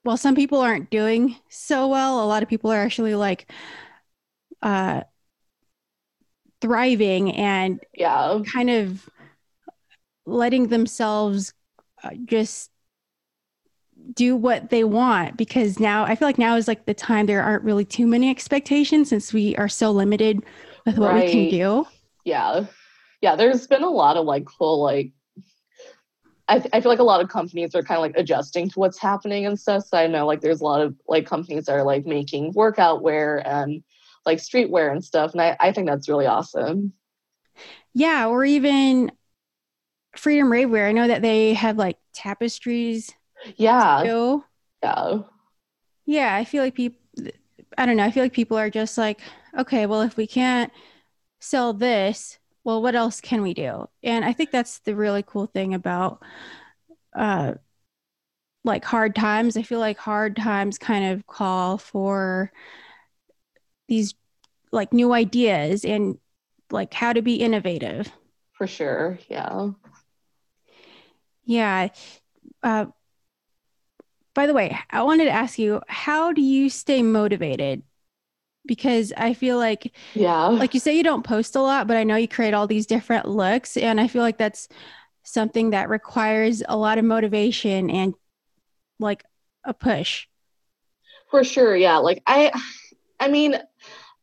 well, some people aren't doing so well. A lot of people are actually like, uh, thriving and yeah. kind of letting themselves uh, just do what they want because now I feel like now is like the time there aren't really too many expectations since we are so limited with what we can do. yeah. Yeah there's been a lot of like cool like I, I feel like a lot of companies are kind of like adjusting to what's happening and stuff. So i know like there's a lot of like companies that are like making workout wear and like streetwear and stuff and i, I think that's really awesome. Yeah, or even Freedom Ravewear. I know that they have like tapestries yeah too. yeah Yeah, I feel like people, I don't know, I feel like people are just like, okay, well, if we can't sell this, well, what else can we do? And I think that's the really cool thing about uh, like hard times. I feel like hard times kind of call for these like new ideas and like how to be innovative. for sure yeah Yeah. Uh, by the way, I wanted to ask you, how do you stay motivated? Because I feel like, yeah, like you say, you don't post a lot, but I know you create all these different looks. And I feel like that's something that requires a lot of motivation and like a push. For sure. Yeah. Like, I, I mean,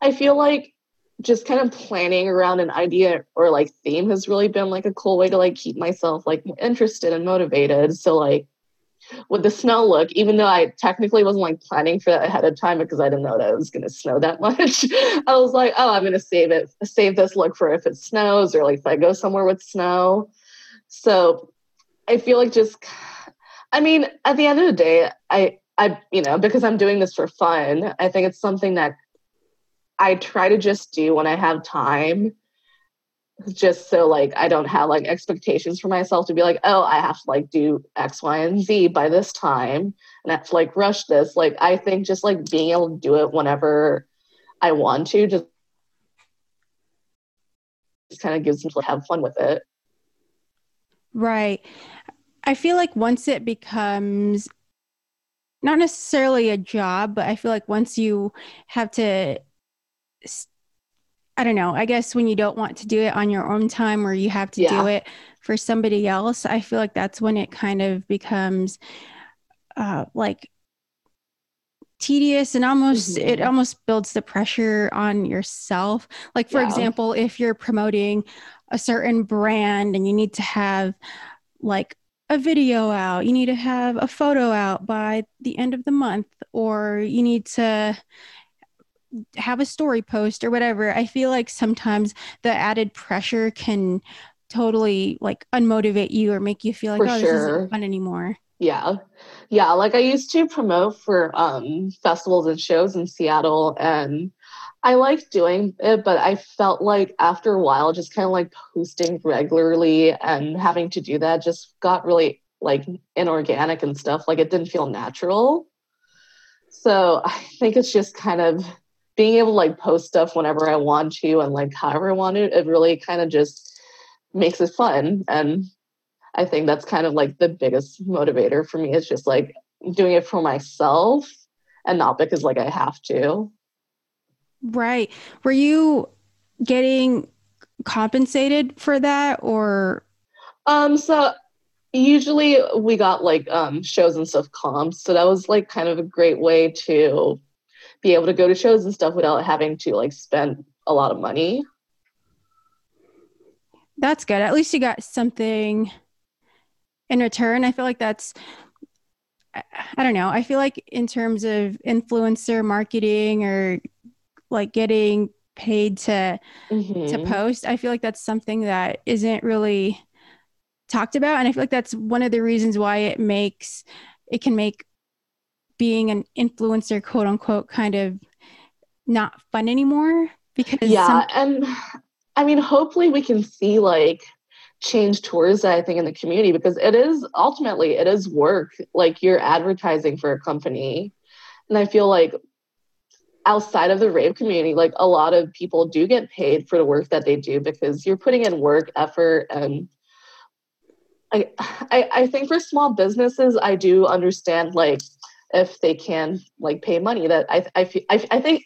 I feel like just kind of planning around an idea or like theme has really been like a cool way to like keep myself like interested and motivated. So like with the snow look, even though I technically wasn't like planning for that ahead of time because I didn't know that it was gonna snow that much. I was like, oh, I'm gonna save it, save this look for if it snows or like if I go somewhere with snow. So I feel like just I mean, at the end of the day, I I you know, because I'm doing this for fun, I think it's something that I try to just do when I have time just so like I don't have like expectations for myself to be like, oh, I have to like do X, Y, and Z by this time and I have to like rush this. Like I think just like being able to do it whenever I want to just, just kind of gives me to have fun with it. Right. I feel like once it becomes not necessarily a job, but I feel like once you have to I don't know. I guess when you don't want to do it on your own time or you have to yeah. do it for somebody else, I feel like that's when it kind of becomes uh, like tedious and almost mm-hmm. it almost builds the pressure on yourself. Like for yeah. example, if you're promoting a certain brand and you need to have like a video out, you need to have a photo out by the end of the month or you need to have a story post or whatever i feel like sometimes the added pressure can totally like unmotivate you or make you feel like for oh sure. this isn't fun anymore. Yeah. Yeah like i used to promote for um festivals and shows in seattle and i liked doing it but i felt like after a while just kind of like posting regularly and having to do that just got really like inorganic and stuff like it didn't feel natural. So i think it's just kind of being able to like post stuff whenever I want to and like however I want to, it really kind of just makes it fun. And I think that's kind of like the biggest motivator for me is just like doing it for myself and not because like I have to. Right. Were you getting compensated for that or um so usually we got like um shows and stuff comps so that was like kind of a great way to be able to go to shows and stuff without having to like spend a lot of money. That's good. At least you got something in return. I feel like that's I don't know. I feel like in terms of influencer marketing or like getting paid to mm-hmm. to post, I feel like that's something that isn't really talked about and I feel like that's one of the reasons why it makes it can make being an influencer, quote unquote, kind of not fun anymore because yeah, some- and I mean, hopefully we can see like change towards that. I think in the community because it is ultimately it is work. Like you're advertising for a company, and I feel like outside of the rave community, like a lot of people do get paid for the work that they do because you're putting in work, effort, and I, I, I think for small businesses, I do understand like if they can like pay money that I, I, I, I think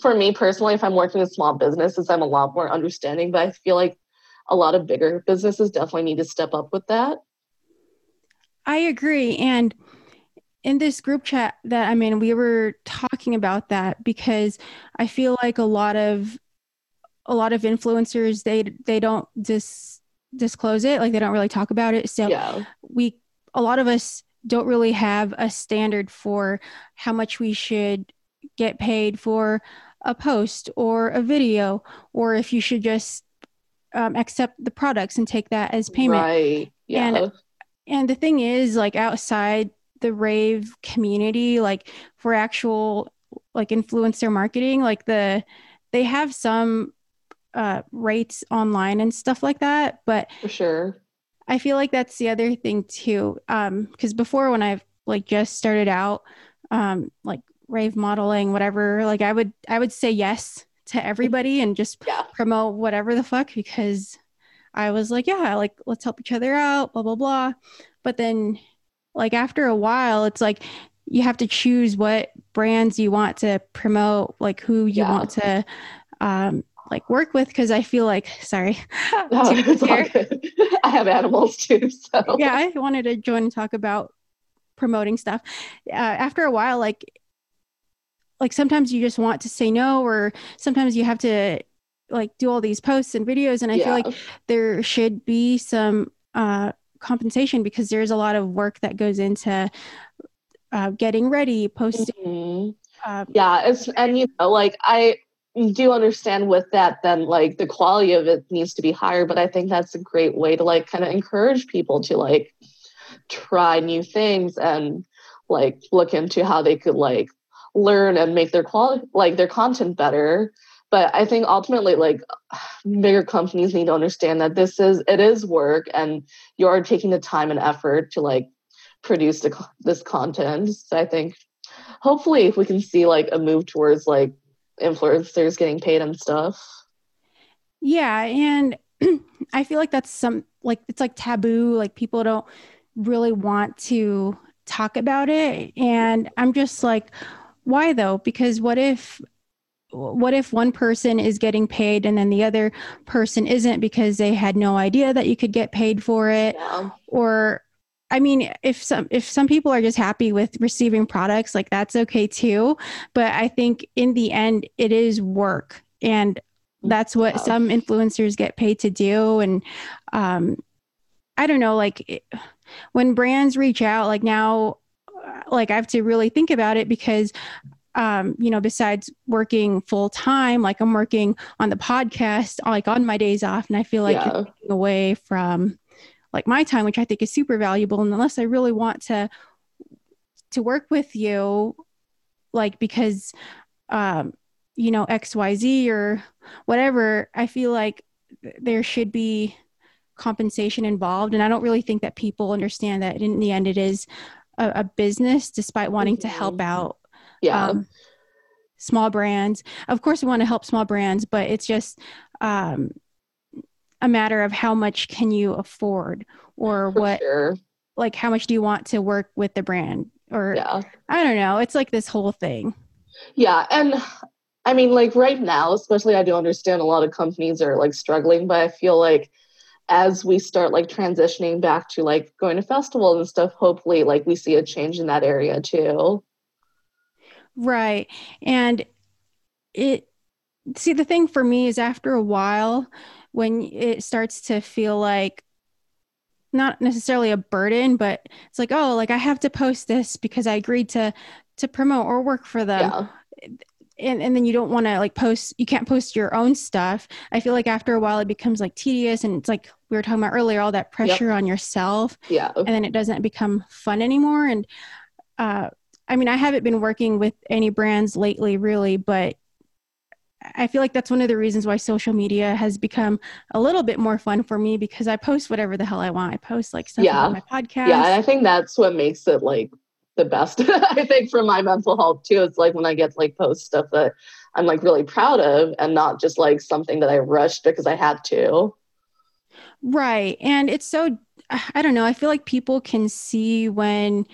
for me personally if i'm working with small businesses i'm a lot more understanding but i feel like a lot of bigger businesses definitely need to step up with that. I agree. And in this group chat that i'm in we were talking about that because i feel like a lot of a lot of influencers they they don't dis disclose it like they don't really talk about it. So yeah. we a lot of us don't really have a standard for how much we should get paid for a post or a video, or if you should just um, accept the products and take that as payment. Right. Yeah. And and the thing is, like outside the rave community, like for actual like influencer marketing, like the they have some uh rates online and stuff like that, but for sure I feel like that's the other thing too. Um, because before when I've like just started out, um, like rave modeling, whatever, like I would I would say yes to everybody and just yeah. promote whatever the fuck because I was like, yeah, like let's help each other out, blah blah blah. But then like after a while, it's like you have to choose what brands you want to promote, like who you yeah. want to um, like work with. Cause I feel like, sorry, no, I have animals too. So yeah, I wanted to join and talk about promoting stuff. Uh, after a while, like, like sometimes you just want to say no, or sometimes you have to like do all these posts and videos. And I yeah. feel like there should be some uh, compensation because there's a lot of work that goes into uh, getting ready, posting. Mm-hmm. Um, yeah, it's and you know, like I do understand with that, then like the quality of it needs to be higher. But I think that's a great way to like kind of encourage people to like try new things and like look into how they could like learn and make their quality like their content better but i think ultimately like bigger companies need to understand that this is it is work and you're taking the time and effort to like produce the, this content so i think hopefully if we can see like a move towards like influencers getting paid and stuff? Yeah and i feel like that's some like it's like taboo like people don't really want to talk about it. And i'm just like why though? Because what if what if one person is getting paid and then the other person isn't because they had no idea that you could get paid for it? Yeah. or i mean if some if some people are just happy with receiving products like that's okay too but i think in the end it is work and that's what yeah. some influencers get paid to do and um i don't know like it, when brands reach out like now like i have to really think about it because um, you know, besides working full time, like I'm working on the podcast, like on my days off, and I feel like yeah. away from like my time, which I think is super valuable. And unless I really want to to work with you, like because um, you know X Y Z or whatever, I feel like there should be compensation involved, and I don't really think that people understand that in the end it is a, a business, despite wanting mm-hmm. to help mm-hmm. out yeah um, small brands of course we want to help small brands but it's just um, a matter of how much can you afford or For what sure. like how much do you want to work with the brand or yeah. i don't know it's like this whole thing yeah and i mean like right now especially i do understand a lot of companies are like struggling but i feel like as we start like transitioning back to like going to festivals and stuff hopefully like we see a change in that area too Right. And it, see, the thing for me is after a while, when it starts to feel like not necessarily a burden, but it's like, oh, like I have to post this because I agreed to to promote or work for them. Yeah. And, and then you don't want to like post you can't post your own stuff i feel like after a while it becomes like tedious and it's like we were talking about earlier all that pressure yep. on yourself yeah and then it doesn't become fun anymore and uh I mean, I haven't been working with any brands lately, really, but I feel like that's one of the reasons why social media has become a little bit more fun for me because I post whatever the hell I want. I post like stuff yeah. on my podcast. Yeah, and I think that's what makes it like the best. I think for my mental health too. It's like when I get to like post stuff that I'm like really proud of and not just like something that I rushed because I had to. Right. And it's so I don't know, I feel like people can see when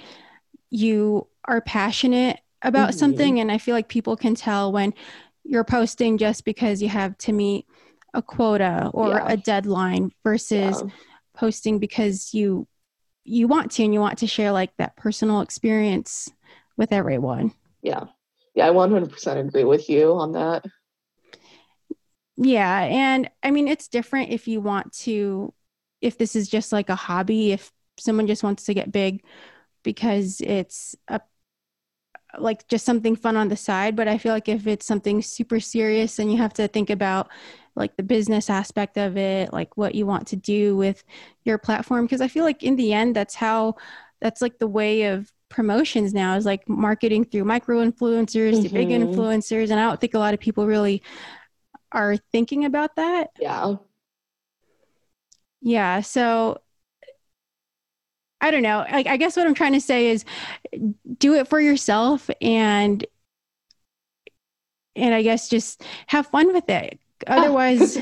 you are passionate about mm-hmm. something and i feel like people can tell when you're posting just because you have to meet a quota or yeah. a deadline versus yeah. posting because you you want to and you want to share like that personal experience with everyone yeah yeah i 100% agree with you on that yeah and i mean it's different if you want to if this is just like a hobby if someone just wants to get big because it's a like just something fun on the side but i feel like if it's something super serious and you have to think about like the business aspect of it like what you want to do with your platform. Because i feel like in the end that's how that's like the way of promotions now is like marketing through micro influencers mm-hmm. to big influencers and i don't think a lot of people really are thinking about that. Yeah. Yeah so I don't know. I, I guess what I'm trying to say is do it for yourself and and I guess just have fun with it. Otherwise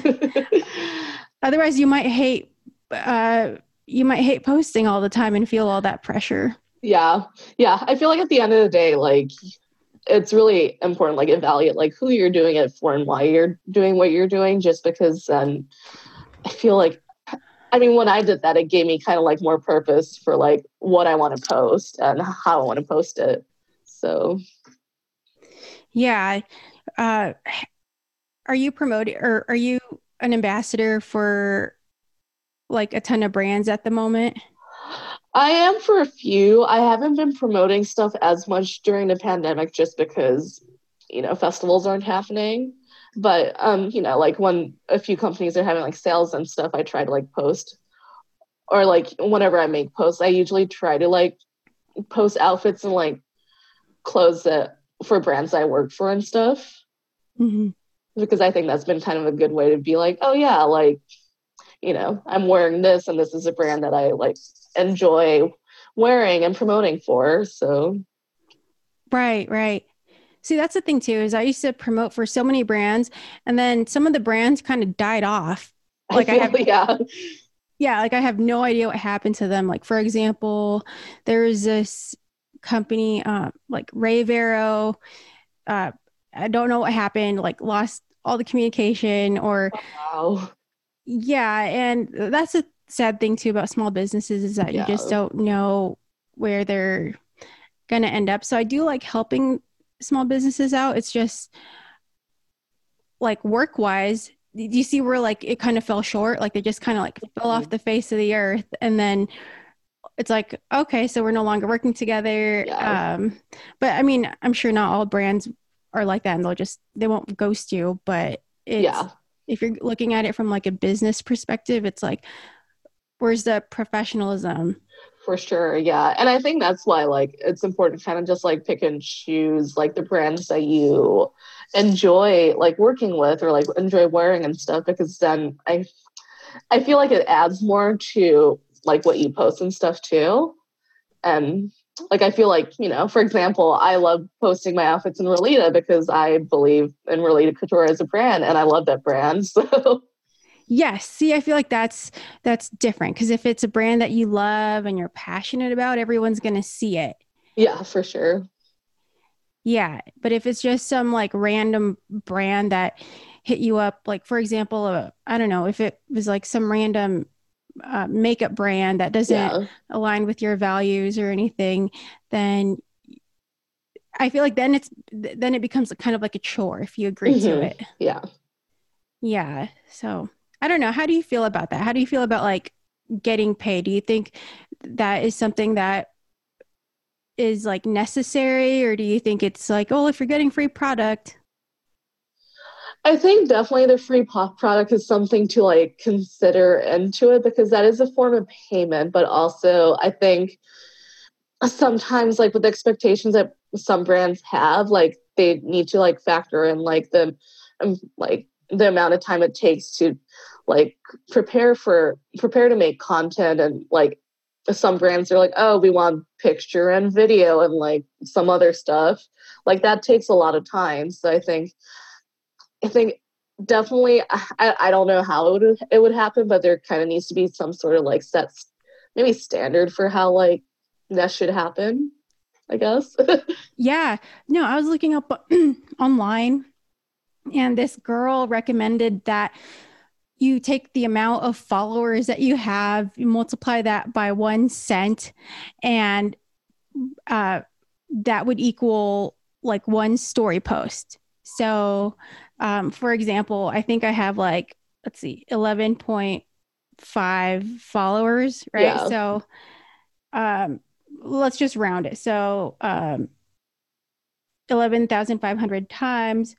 otherwise you might hate uh you might hate posting all the time and feel all that pressure. Yeah. Yeah. I feel like at the end of the day, like it's really important, like evaluate like who you're doing it for and why you're doing what you're doing, just because then I feel like I mean, when I did that, it gave me kind of like more purpose for like what I want to post and how I want to post it. So, yeah. Uh, are you promoting or are you an ambassador for like a ton of brands at the moment? I am for a few. I haven't been promoting stuff as much during the pandemic just because, you know, festivals aren't happening but um you know like when a few companies are having like sales and stuff i try to like post. Or like whenever i make posts i usually try to like post outfits and like clothes that for brands i work for and stuff. Mm-hmm. because i think that's been kind of a good way to be like oh yeah like you know i'm wearing this and this is a brand that i like enjoy wearing and promoting for so. Right right See, that's the thing too, is I used to promote for so many brands and then some of the brands kind of died off. Like I, I have yeah. Yeah, like I have no idea what happened to them. Like for example, there's this company uh, like Ray Vero. Uh, I don't know what happened, like lost all the communication or wow. Yeah, and that's a sad thing too about small businesses is that yeah. you just don't know where they're going to end up. So I do like helping small businesses out. It's just like work wise, do you see where like it kind of fell short? Like they just kind of like fell off the face of the earth. And then it's like, okay, so we're no longer working together. Yeah. Um, but I mean, I'm sure not all brands are like that and they'll just, they won't ghost you. But yeah. if you're looking at it from like a business perspective, it's like, where's the professionalism? For sure yeah. And i think that's why like it's important to kind of just like pick and choose like the brands that you enjoy like working with or like enjoy wearing and stuff because then i i feel like it adds more to like what you post and stuff too. And like i feel like you know for example i love posting my outfits in Relita because i believe in Relita couture as a brand and i love that brand so Yes. See, I feel like that's that's different because if it's a brand that you love and you're passionate about, everyone's going to see it. Yeah, for sure. Yeah, but if it's just some like random brand that hit you up, like for example, uh, I don't know, if it was like some random uh, makeup brand that doesn't yeah. align with your values or anything, then I feel like then it's then it becomes kind of like a chore if you agree mm-hmm. to it. Yeah. Yeah. So I don't know. How do you feel about that? How do you feel about like getting paid? Do you think that is something that is like necessary or do you think it's like, oh, if you're getting free product? I think definitely the free product is something to like consider into it because that is a form of payment, but also I think sometimes like with expectations that some brands have, like they need to like factor in like the um, like the amount of time it takes to like prepare for prepare to make content and like some brands are like oh we want picture and video and like some other stuff. Like that takes a lot of time so i think i think definitely i, I don't know how it would, it would happen but there kind of needs to be some sort of like set maybe standard for how like that should happen i guess. Yeah. No i was looking up online and this girl recommended that you take the amount of followers that you have, you multiply that by one cent, and uh, that would equal like one story post. So, um, for example, I think I have like, let's see, 11.5 followers, right? Yeah. So, um, let's just round it. So, um, 11,500 times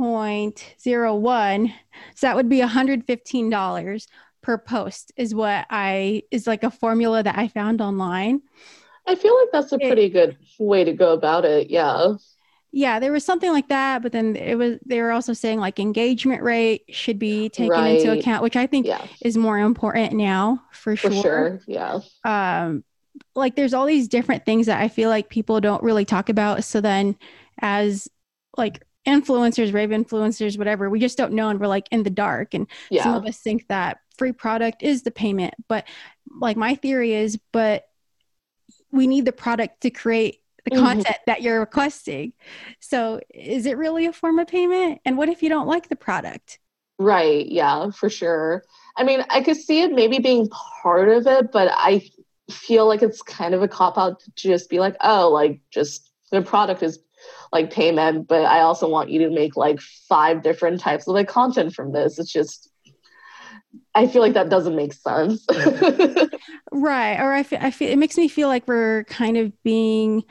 0.01 so that would be $115 per post is what i is like a formula that i found online i feel like that's a pretty it, good way to go about it yeah yeah there was something like that but then it was they were also saying like engagement rate should be taken right. into account which i think yeah. is more important now for, for sure. sure yeah um like there's all these different things that i feel like people don't really talk about so then as like influencers, rave influencers, whatever. We just don't know, and we're like in the dark. And yeah. some of us think that free product is the payment, but like my theory is, but we need the product to create the Mhm. content that you're requesting. So is it really a form of payment? And what if you don't like the product? Right. Yeah, for sure. I mean, I could see it maybe being part of it, but I feel like it's kind of a cop out to just be like, oh, like just the product is like payment, but I also want you to make like five different types of like content from this. It's just, I feel like that doesn't make sense. Right. Or I feel, I feel it makes me feel like we're kind of being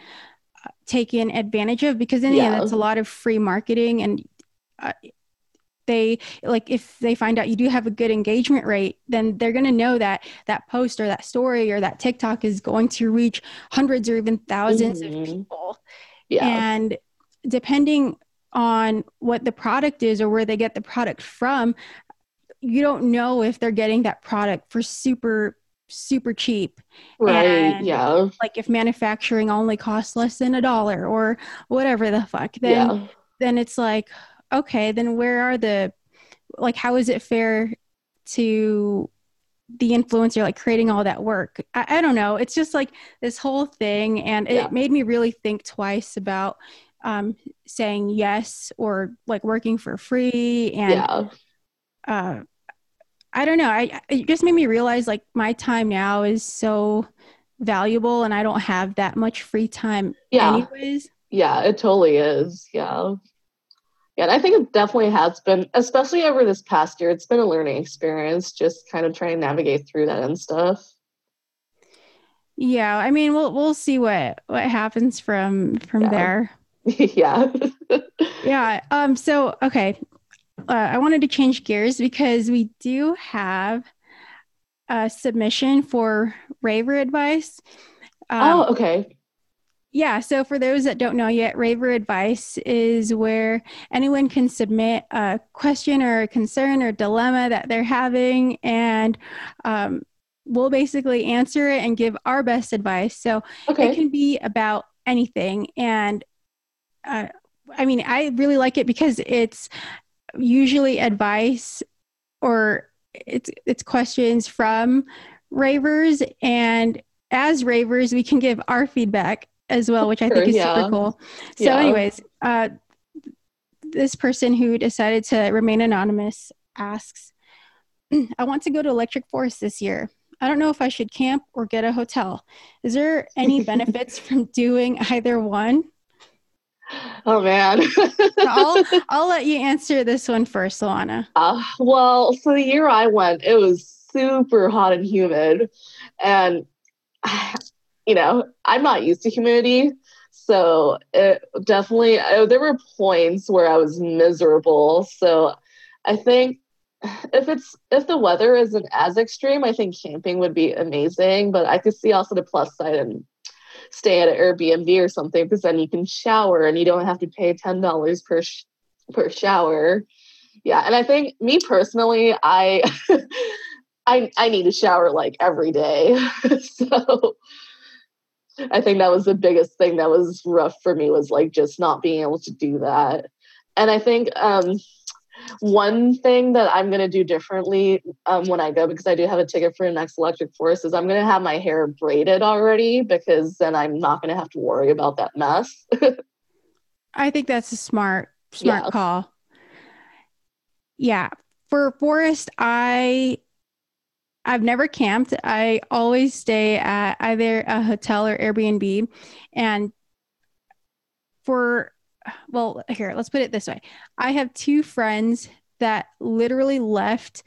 uh, taken advantage of because in the end, it's a lot of free marketing and uh, they like if they find out you do have a good engagement rate then they're going to know that that post or that story or that tiktok is going to reach hundreds or even 1000s Mhm. of people yeah. and depending on what the product is or where they get the product from you don't know if they're getting that product for super super cheap right. and- Yeah. like if manufacturing only costs less than a dollar or whatever the fuck then yeah. then it's like okay then where are the like how is it fair to the influencer like creating all that work i, I don't know it's just like this whole thing and it Yeah. made me really think twice about um, saying yes or like working for free and yeah. uh, I don't know. I it just made me realize like my time now is so valuable, and I don't have that much free time Yeah. anyways. Yeah, it totally is. Yeah. Yeah, and I think it definitely has been, especially over this past year, it's been a learning experience, just kind of trying to navigate through that and stuff. Yeah, I mean, we'll we'll see what what happens from from Yeah. there. yeah. Yeah. Um. So okay, uh, I wanted to change gears because we do have a submission for raver advice. Um, oh, okay. Yeah, so for those that don't know yet, Raver Advice is where anyone can submit a question or a concern or dilemma that they're having, and um, we'll basically answer it and give our best advice. So it can be about anything. And uh, I mean, I really like it because it's usually advice or it's it's questions from ravers. And as ravers we can give our feedback as well which i think is yeah. super cool. So Yeah. anyways uh this person who decided to remain anonymous asks i want to go to electric forest this year. I don't know if i should camp or get a hotel. Is there any benefits from doing either one Oh, man. I'll I'll let you answer this one first, Luana. Uh, well, so the year I went, it was super hot and humid. And, you know, I'm not used to humidity. So it definitely, uh, there were points where I was miserable. So I think if it's, if the weather isn't as extreme, I think camping would be amazing. But I could see also the plus side and stay at an Airbnb or something because then you can shower and you don't have to pay $10 per, sh- per shower. Yeah and i think me personally i i i need to shower like every day. So i think that was the biggest thing that was rough for me was like just not being able to do that. And i think um one thing that i'm going to do differently um, when i go because i do have a ticket for the next electric forest is i'm going to have my hair braided already because then i'm not going to have to worry about that mess I think that's a smart smart Yeah. call. Yeah. For forest, I I've never camped. I always stay at either a hotel or Airbnb. And for well, here, let's put it this way. I have two friends that literally left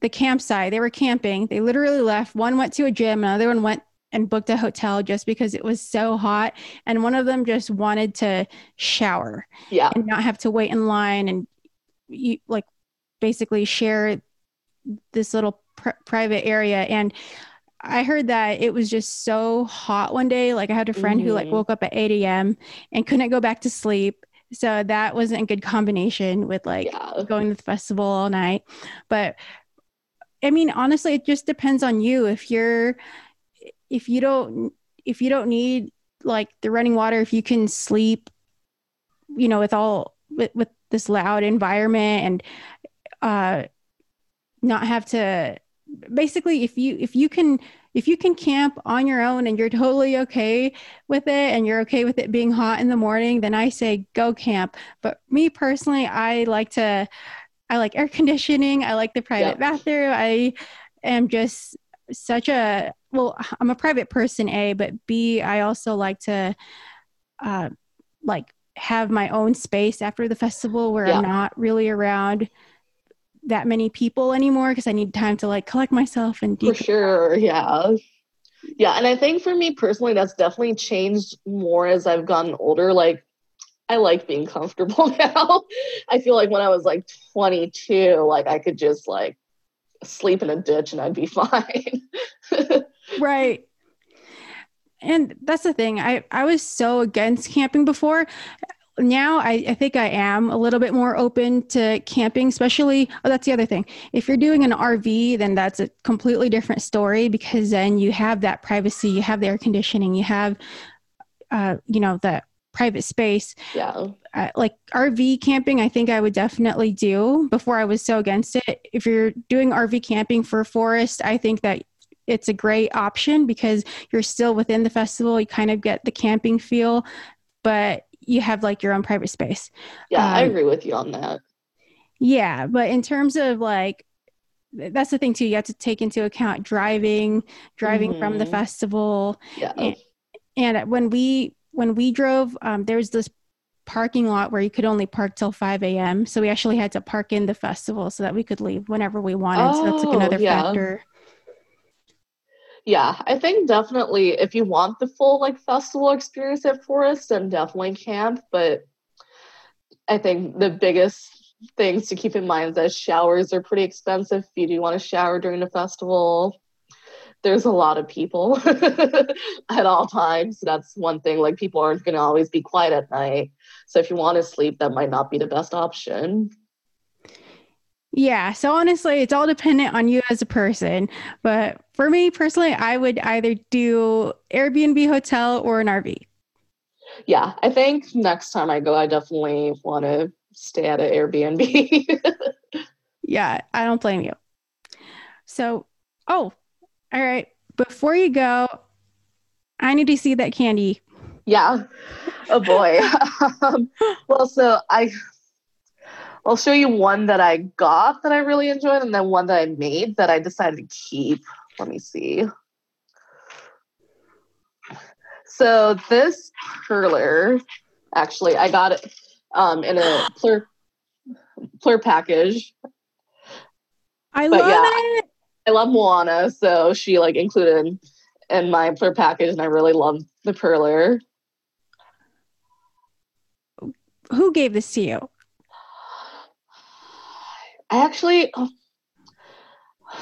the campsite. They were camping. They literally left. One went to a gym, another one went and booked a hotel just because it was so hot. And one of them just wanted to shower yeah and not have to wait in line and you like basically share this little pr- private area and i heard that it was just so hot one day like i had a friend who like Mhm. woke up at 8 a.m and couldn't go back to sleep. So that wasn't a good combination with like yeah. going to the festival all night. But i mean honestly it just depends on you. If you're if you don't if you don't need like the running water if you can sleep you know with all with, with this loud environment and uh not have to basically if you if you can if you can camp on your own and you're totally okay with it and you're okay with it being hot in the morning, then I say go camp. But me personally, I like to, I like air conditioning. I like the private bathroom. I am just such a, well, I'm a private person, A, but B, I also like to, uh, like have my own space after the festival where yeah. I'm not really around that many people anymore because I need time to like collect myself and for sure, yeah, yeah. And I think for me personally, that's definitely changed more as I've gotten older. Like, I like being comfortable now. I feel like when I was like 22, like I could just like sleep in a ditch and I'd be fine. right and that's the thing i i was so against camping before now I, I, think I am a little bit more open to camping, especially. Oh, that's the other thing. If you're doing an RV, then that's a completely different story because then you have that privacy, you have the air conditioning, you have, uh, you know, the private space. Yeah. Uh, like RV camping, I think I would definitely do before I was so against it. If you're doing RV camping for forest, I think that it's a great option because you're still within the festival. You kind of get the camping feel, but you have like your own private space. Yeah, um, I agree with you on that. Yeah, but in terms of like that's the thing too, you have to take into account driving, driving mm-hmm. from the mm-hmm. festival. Yeah. And, and, when we when we drove, um, there was this parking lot where you could only park till 5 a.m. So we actually had to park in the festival so that we could leave whenever we wanted. Oh, so that's like oh, another yeah. factor yeah, I think definitely if you want the full like festival experience at Forest, then definitely camp. But I think the biggest things to keep in mind is that showers are pretty expensive if you do want to shower during the festival. There's a lot of people at all times. That's one thing. Like people aren't going to always be quiet at night. So if you want to sleep, that might not be the best option. Yeah. So honestly, it's all dependent on you as a person. But for me personally, I would either do Airbnb hotel or an RV. Yeah. I think next time I go, I definitely want to stay at an Airbnb. yeah. I don't blame you. So, oh, all right. Before you go, I need to see that candy. Yeah. Oh boy. um, well, so I I'll show you one that I got that I really enjoyed, and then one that I made that I decided to keep. Let me see. So this perler, actually, I got it um, in a plur plur package. I but love yeah, it. I love Moana, so she like included in my plur package, and I really love the perler. Who gave this to you? I actually oh,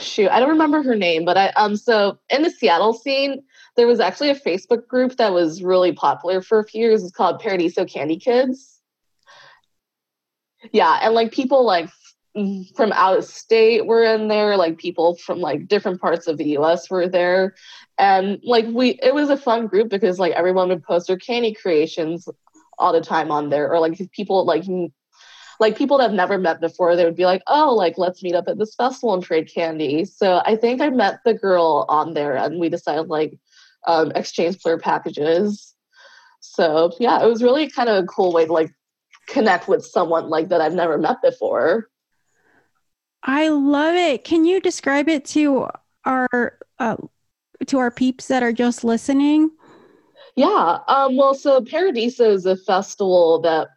shoot, I don't remember her name, but I um so in the Seattle scene, there was actually a Facebook group that was really popular for a few years. It's called Paradiso Candy Kids. Yeah, and like people like from out of state were in there, like people from like different parts of the US were there. And like we it was a fun group because like everyone would post their candy creations all the time on there or like people like like people that I've never met before, they would be like, oh, like let's meet up at this festival and trade candy. So I think I met the girl on there and we decided like um, exchange plur packages. So yeah, it was really kind of a cool way to like connect with someone like that I've never met before. I love it. Can you describe it to our uh, to our peeps that are just listening? Yeah. Um, well, so Paradiso is a festival that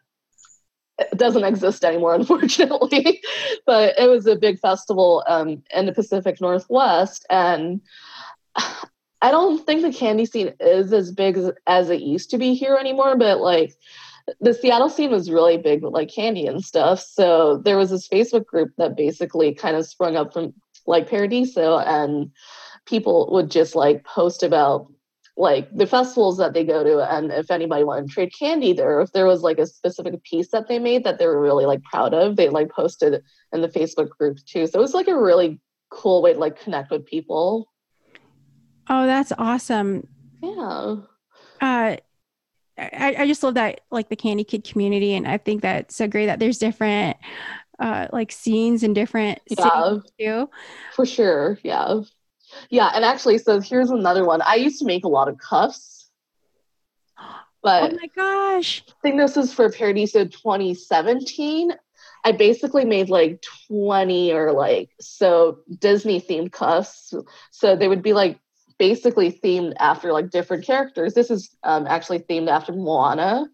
doesn't exist anymore, unfortunately. but it was a big festival um, in the Pacific Northwest, and I don't think the candy scene is as big as, as it used to be here anymore. But like the Seattle scene was really big with like candy and stuff. So there was this Facebook group that basically kind of sprung up from like Paradiso, and people would just like post about like the festivals that they go to and if anybody wanted to trade candy there if there was like a specific piece that they made that they were really like proud of they like posted in the facebook group too. So it was like a really cool way to like connect with people. Oh that's awesome. Yeah. Uh I, I just love that like the candy kid community and i think that's so great that there's different uh like scenes and different yeah, too. For sure. Yeah Yeah, and actually, so here's another one. I used to make a lot of cuffs, but oh my gosh! I think this is for Paradiso 2017. I basically made like 20 or like so Disney themed cuffs. So they would be like basically themed after like different characters. This is um, actually themed after Moana.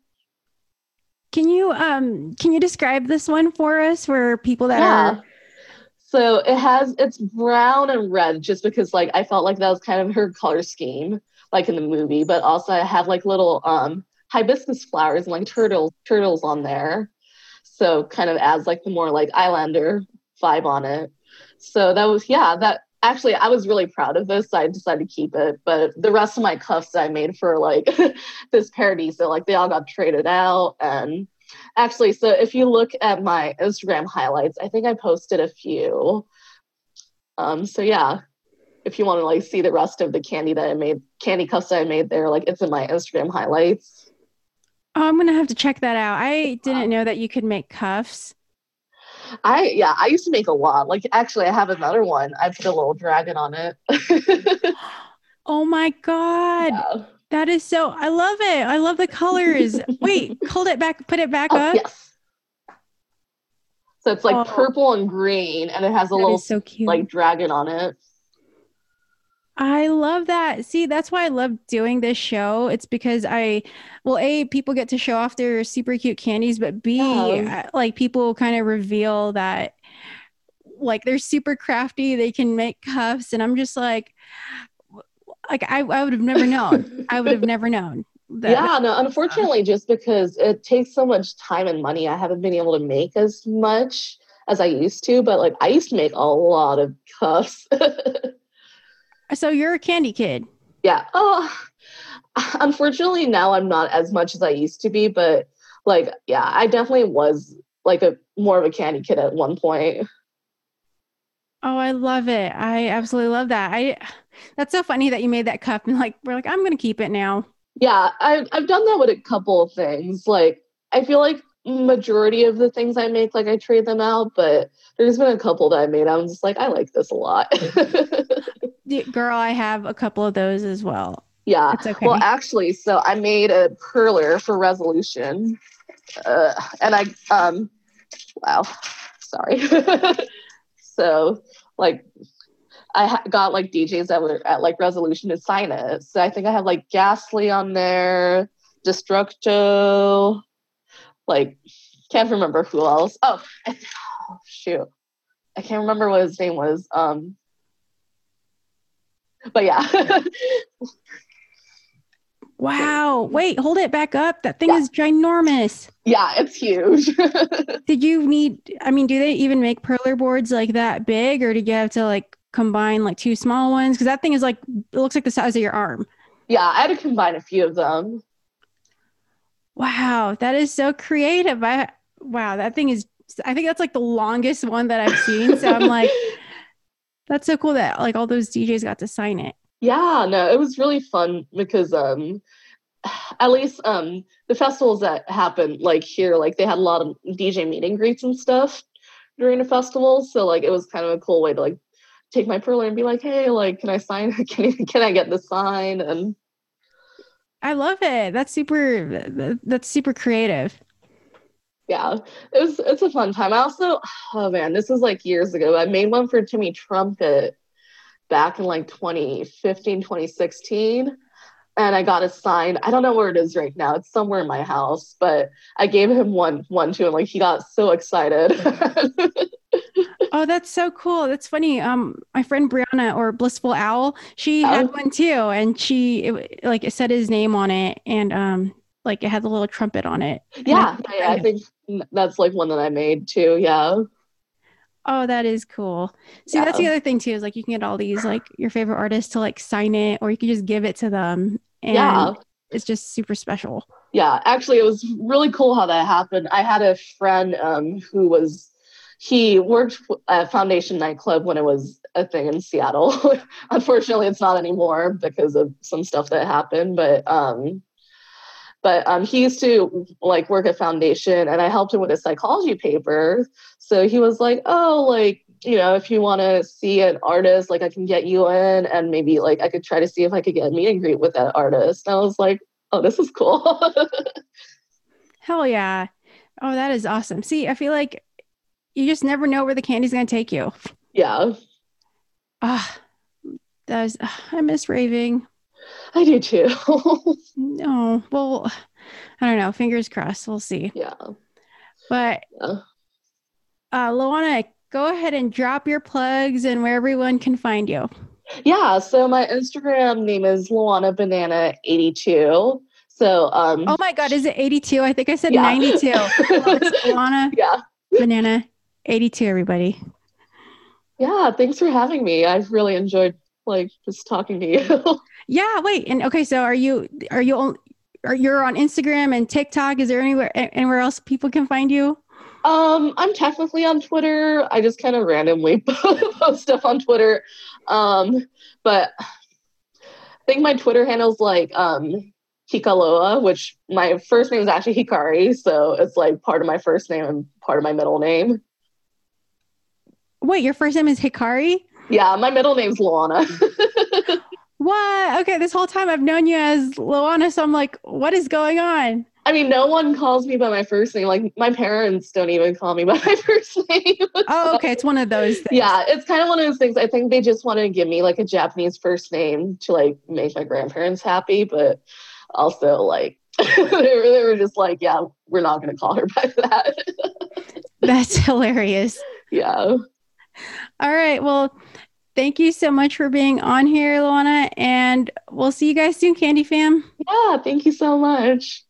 Can you um can you describe this one for us for people that Yeah. are So it has it's brown and red just because like I felt like that was kind of her color scheme, like in the movie. But also I have like little um hibiscus flowers and like turtle turtles on there. So kind of adds like the more like Islander vibe on it. So that was yeah, that actually I was really proud of this. So I decided to keep it. But the rest of my cuffs I made for like this parody, so like they all got traded out and actually so if you look at my instagram highlights i think i posted a few um so yeah if you want to like see the rest of the candy that i made candy cuffs that i made there like it's in my instagram highlights Oh, I'm gonna have to check that out. I didn't know that you could make cuffs. i yeah i used to make a lot like actually i have another one i put a little dragon on it Oh my god. Yeah. That is so I love it. I love the colors. Wait, hold it back, put it back Oh, up. yes so it's like Oh. purple and green and it has a That little so cute. like dragon on it I love that. See, that's why I love doing this show. It's because I, well, A, people get to show off their super cute candies, but B, Yeah. like people kind of reveal that like they're super crafty, they can make cuffs. And I'm just like, like I, I would have never known. I would have never known. That, yeah, no, unfortunately, just because it takes so much time and money, I haven't been able to make as much as I used to. But like, I used to make a lot of cuffs. So you're a candy kid. yeah. Oh, unfortunately, now I'm not as much as I used to be. But like, yeah, I definitely was like a more of a candy kid at one point. Oh, I love it. I absolutely love that. I, that's so funny that you made that cuff and like, we're like, I'm going to keep it now. Yeah, I've I've done that with a couple of things. Like, I feel like majority of the things I make, like I trade them out, but there's been a couple that I made. I'm just like, I like this a lot. Girl, I have a couple of those as well. yeah. Okay. Well, actually, so I made a perler for resolution, uh, and I um, wow, sorry. so like, I got like DJs that were at like resolution sign it. So I think I have like Ghastly on there, Destructo, like can't remember who else. Oh, oh shoot, I can't remember what his name was. Um, but yeah. Wow. Wait, hold it back up. That thing Yeah. is ginormous. Yeah, it's huge. Did you need, I mean, do they even make perler boards like that big or did you have to like combine like two small ones? Because that thing is like, it looks like the size of your arm. yeah, I had to combine a few of them. Wow. That is so creative. I, wow. That thing is, I think that's like the longest one that I've seen. So I'm like, that's so cool that like all those DJs got to sign it. Yeah, no, it was really fun because um at least um the festivals that happened like here, like they had a lot of DJ meet and greets and stuff during the festival. So like it was kind of a cool way to like take my perler and be like, hey, like can I sign can I, can I get the sign? And I love it. That's super, that's super creative. yeah, it was it's a fun time. I also oh man, this was like years ago. I made one for Timmy Trumpet back in like 2015, 2016. And I got a sign. I don't know where it is right now. It's somewhere in my house, but I gave him one one to him. Like he got so excited. Oh, that's so cool. That's funny. Um, my friend Brianna or Blissful Owl, she had Oh. one too, and she it, like it said his name on it, and um, like it had the little trumpet on it. Yeah, I- yeah, I think that's like one that I made too. Yeah. Oh, that is cool. See, that's the other thing too, is like you can get all these like your favorite artists to like sign it, or you can just give it to them, and Yeah. it's just super special. yeah actually it was really cool how that happened i had a friend um, who was he worked at foundation nightclub when it was a thing in seattle unfortunately it's not anymore because of some stuff that happened but um but um, he used to like work at foundation and i helped him with a psychology paper so he was like oh like you know, if you want to see an artist, like I can get you in and maybe like I could try to see if I could get a meet and greet with that artist. And I was like, oh, this is cool. Hell yeah. Oh, that is awesome. See, I feel like you just never know where the candy's going to take you. Yeah. Ah, that was, I miss raving. I do too. no, well, I don't know. Fingers crossed. We'll see. Yeah. But, yeah. uh, Luana, go ahead and drop your plugs and where everyone can find you. Yeah. So my Instagram name is Luana Banana 82. So, um, oh my God, is it 82? I think I said yeah. 92. Luana yeah. Banana 82, everybody. Yeah. Thanks for having me. I've really enjoyed like just talking to you. yeah. Wait. And okay. So are you, are you, on are you're on Instagram and TikTok? Is there anywhere, anywhere else people can find you? Um, I'm technically on Twitter. I just kind of randomly post stuff on Twitter. Um, but I think my Twitter handle's like um Hikaloa, which my first name is actually Hikari, so it's like part of my first name and part of my middle name. Wait, your first name is Hikari? Yeah, my middle name's Luana. what? Okay, this whole time I've known you as Luana, so I'm like, what is going on? I mean, no one calls me by my first name. Like my parents don't even call me by my first name. oh, okay. It's one of those things. Yeah, it's kind of one of those things. I think they just want to give me like a Japanese first name to like make my grandparents happy, but also like they, were, they were just like, yeah, we're not going to call her by that. That's hilarious. Yeah. All right. Well, thank you so much for being on here, Luana, and we'll see you guys soon, Candy Fam. Yeah, thank you so much.